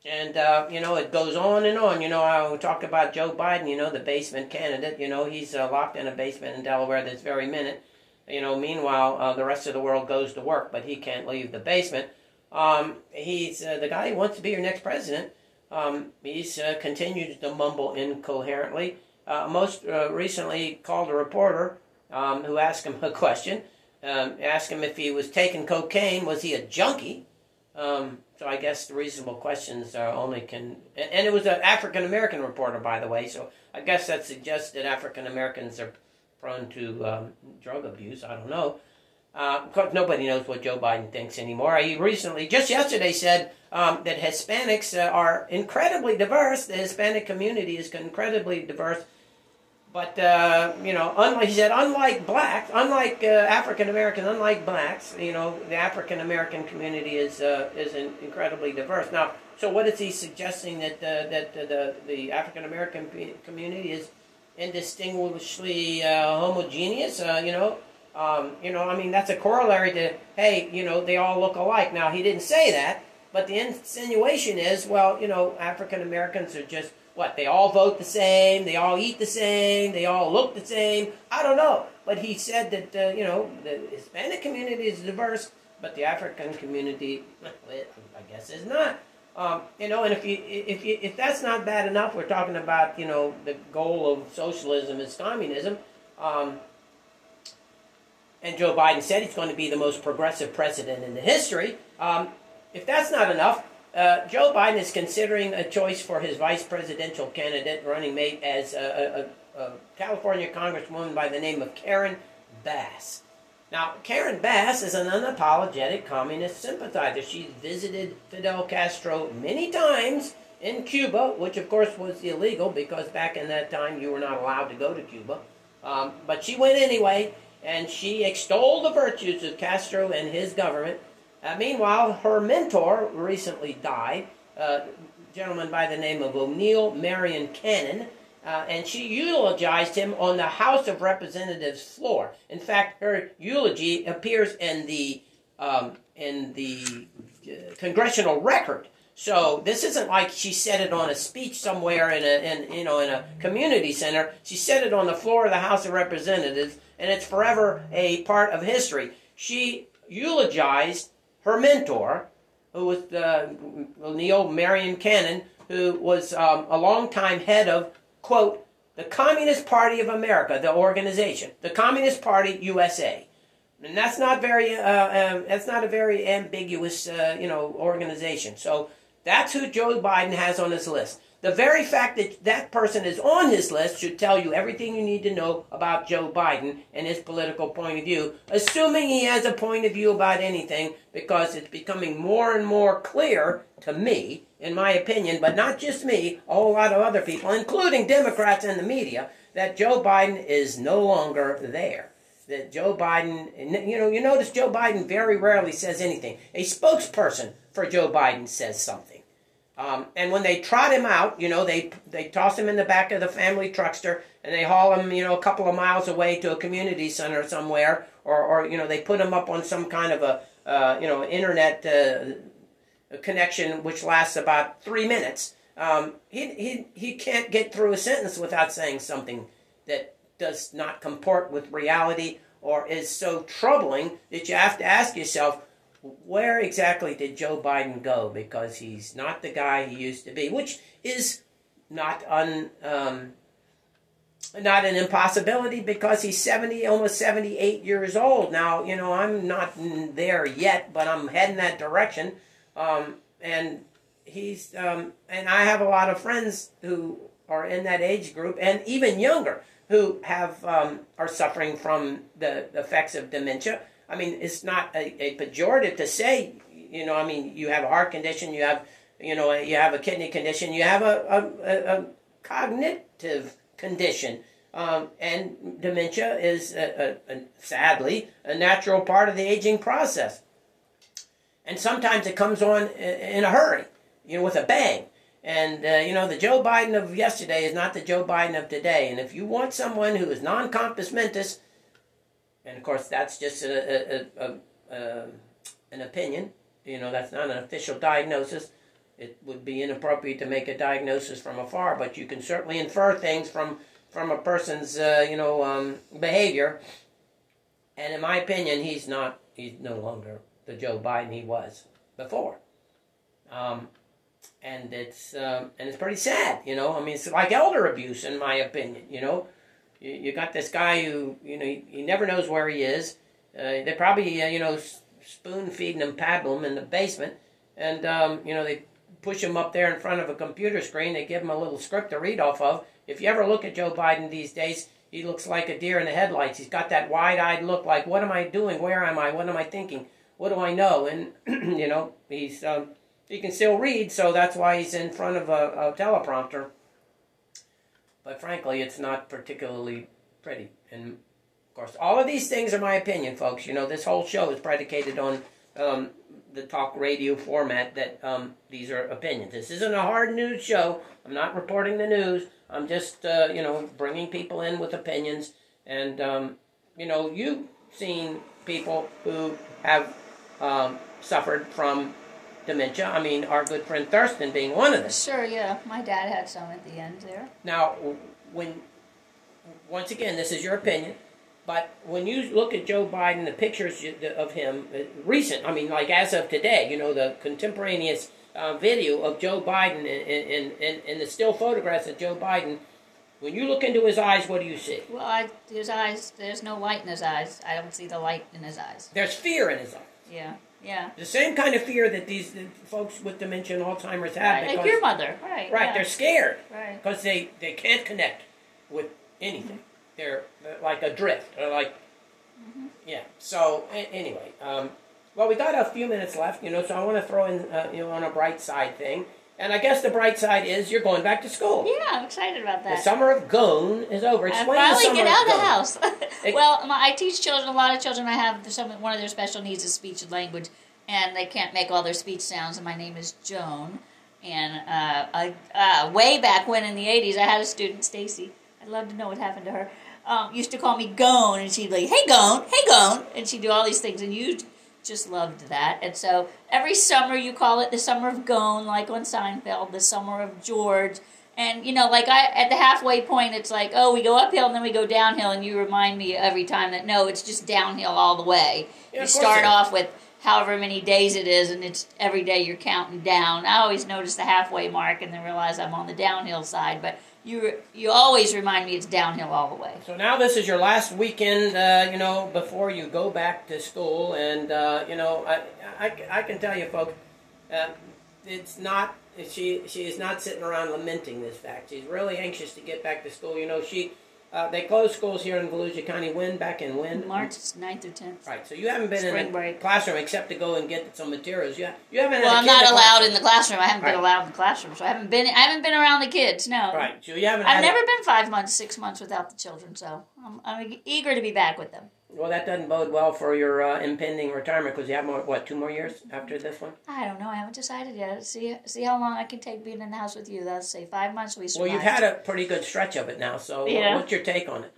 A: And, uh, you know, it goes on and on. You know, I talked about Joe Biden, you know, the basement candidate. You know, he's uh, locked in a basement in Delaware this very minute. You know, meanwhile, uh, the rest of the world goes to work, but he can't leave the basement. Um, he's uh, the guy who wants to be your next president. Um, he's uh, continued to mumble incoherently. Uh, most recently, called a reporter um, who asked him a question. Um, asked him if he was taking cocaine. Was he a junkie? Um, so I guess the reasonable questions are only can, and it was an African American reporter, by the way. So I guess that suggests that African Americans are prone to um, drug abuse. I don't know. Uh, of course, nobody knows what Joe Biden thinks anymore. He recently, just yesterday, said um, that Hispanics uh, are incredibly diverse. The Hispanic community is incredibly diverse. But uh, you know, unlike he said, unlike blacks, unlike uh, African Americans, unlike blacks, you know, the African American community is uh, is incredibly diverse. Now, so what is he suggesting that uh, that the the African American community is indistinguishably homogeneous? You know, um, you know, I mean, that's a corollary to hey, you know, they all look alike. Now, he didn't say that, but the insinuation is, well, you know, African Americans are just what they all vote the same, they all eat the same, they all look the same. I don't know, but he said that uh, you know the Hispanic community is diverse, but the African community, I guess, is not. Um, you know, and if you if you, if that's not bad enough, we're talking about you know the goal of socialism is communism. Um, and Joe Biden said he's going to be the most progressive president in the history. Um, if that's not enough, uh, Joe Biden is considering a choice for his vice presidential candidate, running mate, as a, a, a California congresswoman by the name of Karen Bass. Now, Karen Bass is an unapologetic communist sympathizer. She's visited Fidel Castro many times in Cuba, which of course was illegal because back in that time you were not allowed to go to Cuba. Um, but she went anyway, and she extolled the virtues of Castro and his government uh, meanwhile, her mentor recently died, a gentleman by the name of O'Neill Marion Cannon, uh, and she eulogized him on the House of Representatives floor. In fact, her eulogy appears in the um, in the uh, congressional record. So this isn't like she said it on a speech somewhere in a in you know in a community center. She said it on the floor of the House of Representatives, and it's forever a part of history. She eulogized her mentor, who was the O'Neill Marion Cannon, who was um, a longtime head of, quote, the Communist Party of America, the organization, the Communist Party USA. And that's not very, uh, um, that's not a very ambiguous, uh, you know, organization. So that's who Joe Biden has on his list. The very fact that that person is on his list should tell you everything you need to know about Joe Biden and his political point of view, assuming he has a point of view about anything, because it's becoming more and more clear to me, in my opinion, but not just me, a whole lot of other people, including Democrats and the media, that Joe Biden is no longer there that Joe Biden, you know, you notice Joe Biden very rarely says anything. A spokesperson for Joe Biden says something. Um, and when they trot him out, you know, they they toss him in the back of the family truckster and they haul him, you know, a couple of miles away to a community center somewhere, or, or you know, they put him up on some kind of a, uh, you know, internet uh, connection which lasts about three minutes. Um, he, he, he can't get through a sentence without saying something that does not comport with reality or is so troubling that you have to ask yourself, where exactly did Joe Biden go? Because he's not the guy he used to be, which is not un, um, not an impossibility because he's 70, almost 78 years old. Now, you know, I'm not there yet, but I'm heading that direction. Um, and he's, um, and I have a lot of friends who are in that age group and even younger who have, um, are suffering from the effects of dementia I mean, it's not a, a pejorative to say, you know, I mean, you have a heart condition, you have, you know, you have a kidney condition, you have a, a, a cognitive condition. Um, and dementia is, a, a, a, sadly, a natural part of the aging process. And sometimes it comes on in a hurry, you know, with a bang. And, uh, you know, the Joe Biden of yesterday is not the Joe Biden of today. And if you want someone who is non compos mentis, and of course that's just a, a, a, an opinion, you know, that's not an official diagnosis. It would be inappropriate to make a diagnosis from afar, but you can certainly infer things from from a person's uh, you know um, behavior. And in my opinion, he's not. He's no longer the Joe Biden he was before. Um, and it's um, and it's pretty sad, you know. I mean, it's like elder abuse, in my opinion. You know, you, you got this guy who you know he, he never knows where he is. Uh, they probably uh, you know spoon feeding him pablum in the basement, and um, you know they push him up there in front of a computer screen. They give him a little script to read off of. If you ever look at Joe Biden these days, he looks like a deer in the headlights. He's got that wide-eyed look, like, "What am I doing? Where am I? What am I thinking? What do I know?" And you know, he's um, he can still read, so that's why he's in front of a, a teleprompter. But frankly, it's not particularly pretty. And of course, all of these things are my opinion, folks. You know, this whole show is predicated on um, the talk radio format that um, these are opinions. This isn't a hard news show. I'm not reporting the news. I'm just, uh, you know, bringing people in with opinions. And, um, you know, you've seen people who have um, suffered from dementia. I mean, our good friend Thurston being one of them.
B: Sure, yeah. My dad had some at the end there.
A: Now, when, once again, this is your opinion. But when you look at Joe Biden, the pictures of him, uh, recent, I mean, like as of today, you know, the contemporaneous uh, video of Joe Biden and, and, and, the still photographs of Joe Biden, when you look into his eyes, what do you see?
B: Well, I, his eyes, there's no light in his eyes. I don't see the light in his eyes.
A: There's fear in his eyes.
B: Yeah, yeah.
A: The same kind of fear that these folks with dementia and Alzheimer's have.
B: Right, like your mother, right.
A: Right,
B: yeah.
A: they're scared.
B: Right.
A: Because they, they can't connect with anything. Mm-hmm they're, like adrift. They're like, mm-hmm. yeah. So a- anyway, um, well, we got a few minutes left, you know, so I want to throw in, uh, you know, on a bright side thing. And I guess the bright side is you're going back to school.
B: Yeah, I'm excited about that.
A: The summer of Gone is over. Explain
B: I
A: finally
B: get out of the house. well, my, I teach children. A lot of children I have some one of their special needs is speech and language, and they can't make all their speech sounds. And my name is Joan. And uh, I, uh, way back when in the '80s, I had a student, Stacy. I'd love to know what happened to her um, used to call me Gone, and she'd be like, "Hey Gone, hey Gone," and she'd do all these things, and you just loved that. And so every summer you call it the summer of Gone, like on Seinfeld, the summer of George. And you know, like I at the halfway point, it's like, oh, we go uphill and then we go downhill, and you remind me every time that no, it's just downhill all the way.
A: Yeah,
B: you start off with however many days it is, and it's every day you're counting down. I always notice the halfway mark and then realize I'm on the downhill side, but you you always remind me it's downhill all the way.
A: So now this is your last weekend, uh, you know, before you go back to school, and uh, you know, I, I, I, can tell you, folks, uh, it's not she she is not sitting around lamenting this fact. She's really anxious to get back to school. You know, she uh, they closed schools here in Volusia County when back in when
B: March 9th or 10th.
A: Right. So you haven't been
B: Spring
A: in a
B: break.
A: classroom except to go and get some materials. You, you haven't.
B: Well,
A: I'm
B: not allowed in the classroom. I haven't
A: right.
B: been allowed in the classroom, so I haven't been. I haven't been around the kids. No.
A: Right. So you haven't.
B: I've never been five months, six months without the children. So I'm, I'm eager to be back with them.
A: Well, that doesn't bode well for your uh, impending retirement because you have more, what two more years after this one?
B: I don't know. I haven't decided yet. See, see how long I can take being in the house with you. Let's say five months. We survived.
A: Well, you've had a pretty good stretch of it now. So,
B: yeah.
A: what's your take on it?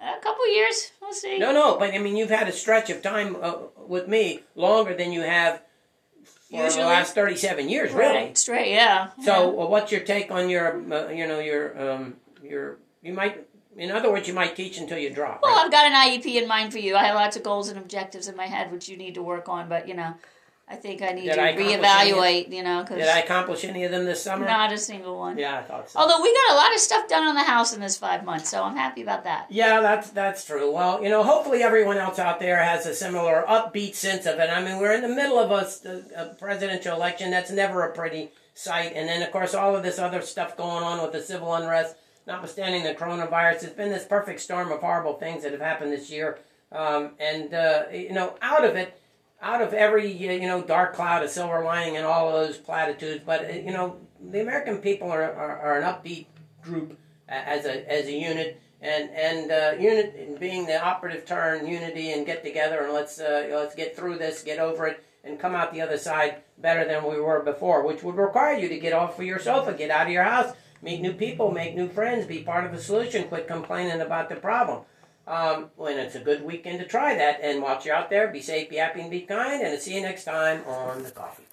B: A couple years. We'll see.
A: No, no, but I mean, you've had a stretch of time uh, with me longer than you have for
B: Usually.
A: the last thirty-seven years,
B: right.
A: really.
B: Straight, yeah.
A: So,
B: yeah.
A: well, what's your take on your, uh, you know, your, um, your, you might, in other words, you might teach until you drop.
B: Well,
A: right?
B: I've got an IEP in mind for you. I have lots of goals and objectives in my head, which you need to work on. But you know, I think I need
A: Did
B: to
A: I
B: reevaluate. You know, because
A: Did I accomplish any of them this summer?
B: not a single one.
A: Yeah, I thought so.
B: Although we got a lot of stuff done on the house in this five months, so I'm happy about that.
A: Yeah, that's that's true. Well, you know, hopefully everyone else out there has a similar upbeat sense of it. I mean, we're in the middle of a, a presidential election. That's never a pretty sight. And then, of course, all of this other stuff going on with the civil unrest, notwithstanding the coronavirus. It's been this perfect storm of horrible things that have happened this year. Um, and uh, you know, out of it, out of every you know dark cloud, a silver lining, and all those platitudes. But you know, the American people are, are, are an upbeat group as a as a unit, and and uh, unit being the operative term, unity and get together and let's uh, let's get through this, get over it, and come out the other side better than we were before, which would require you to get off of your sofa, get out of your house, meet new people, make new friends, be part of the solution, quit complaining about the problem. Um, when it's a good weekend to try that, and watch you out there, be safe, be happy, and be kind, and see you next time on the coffee.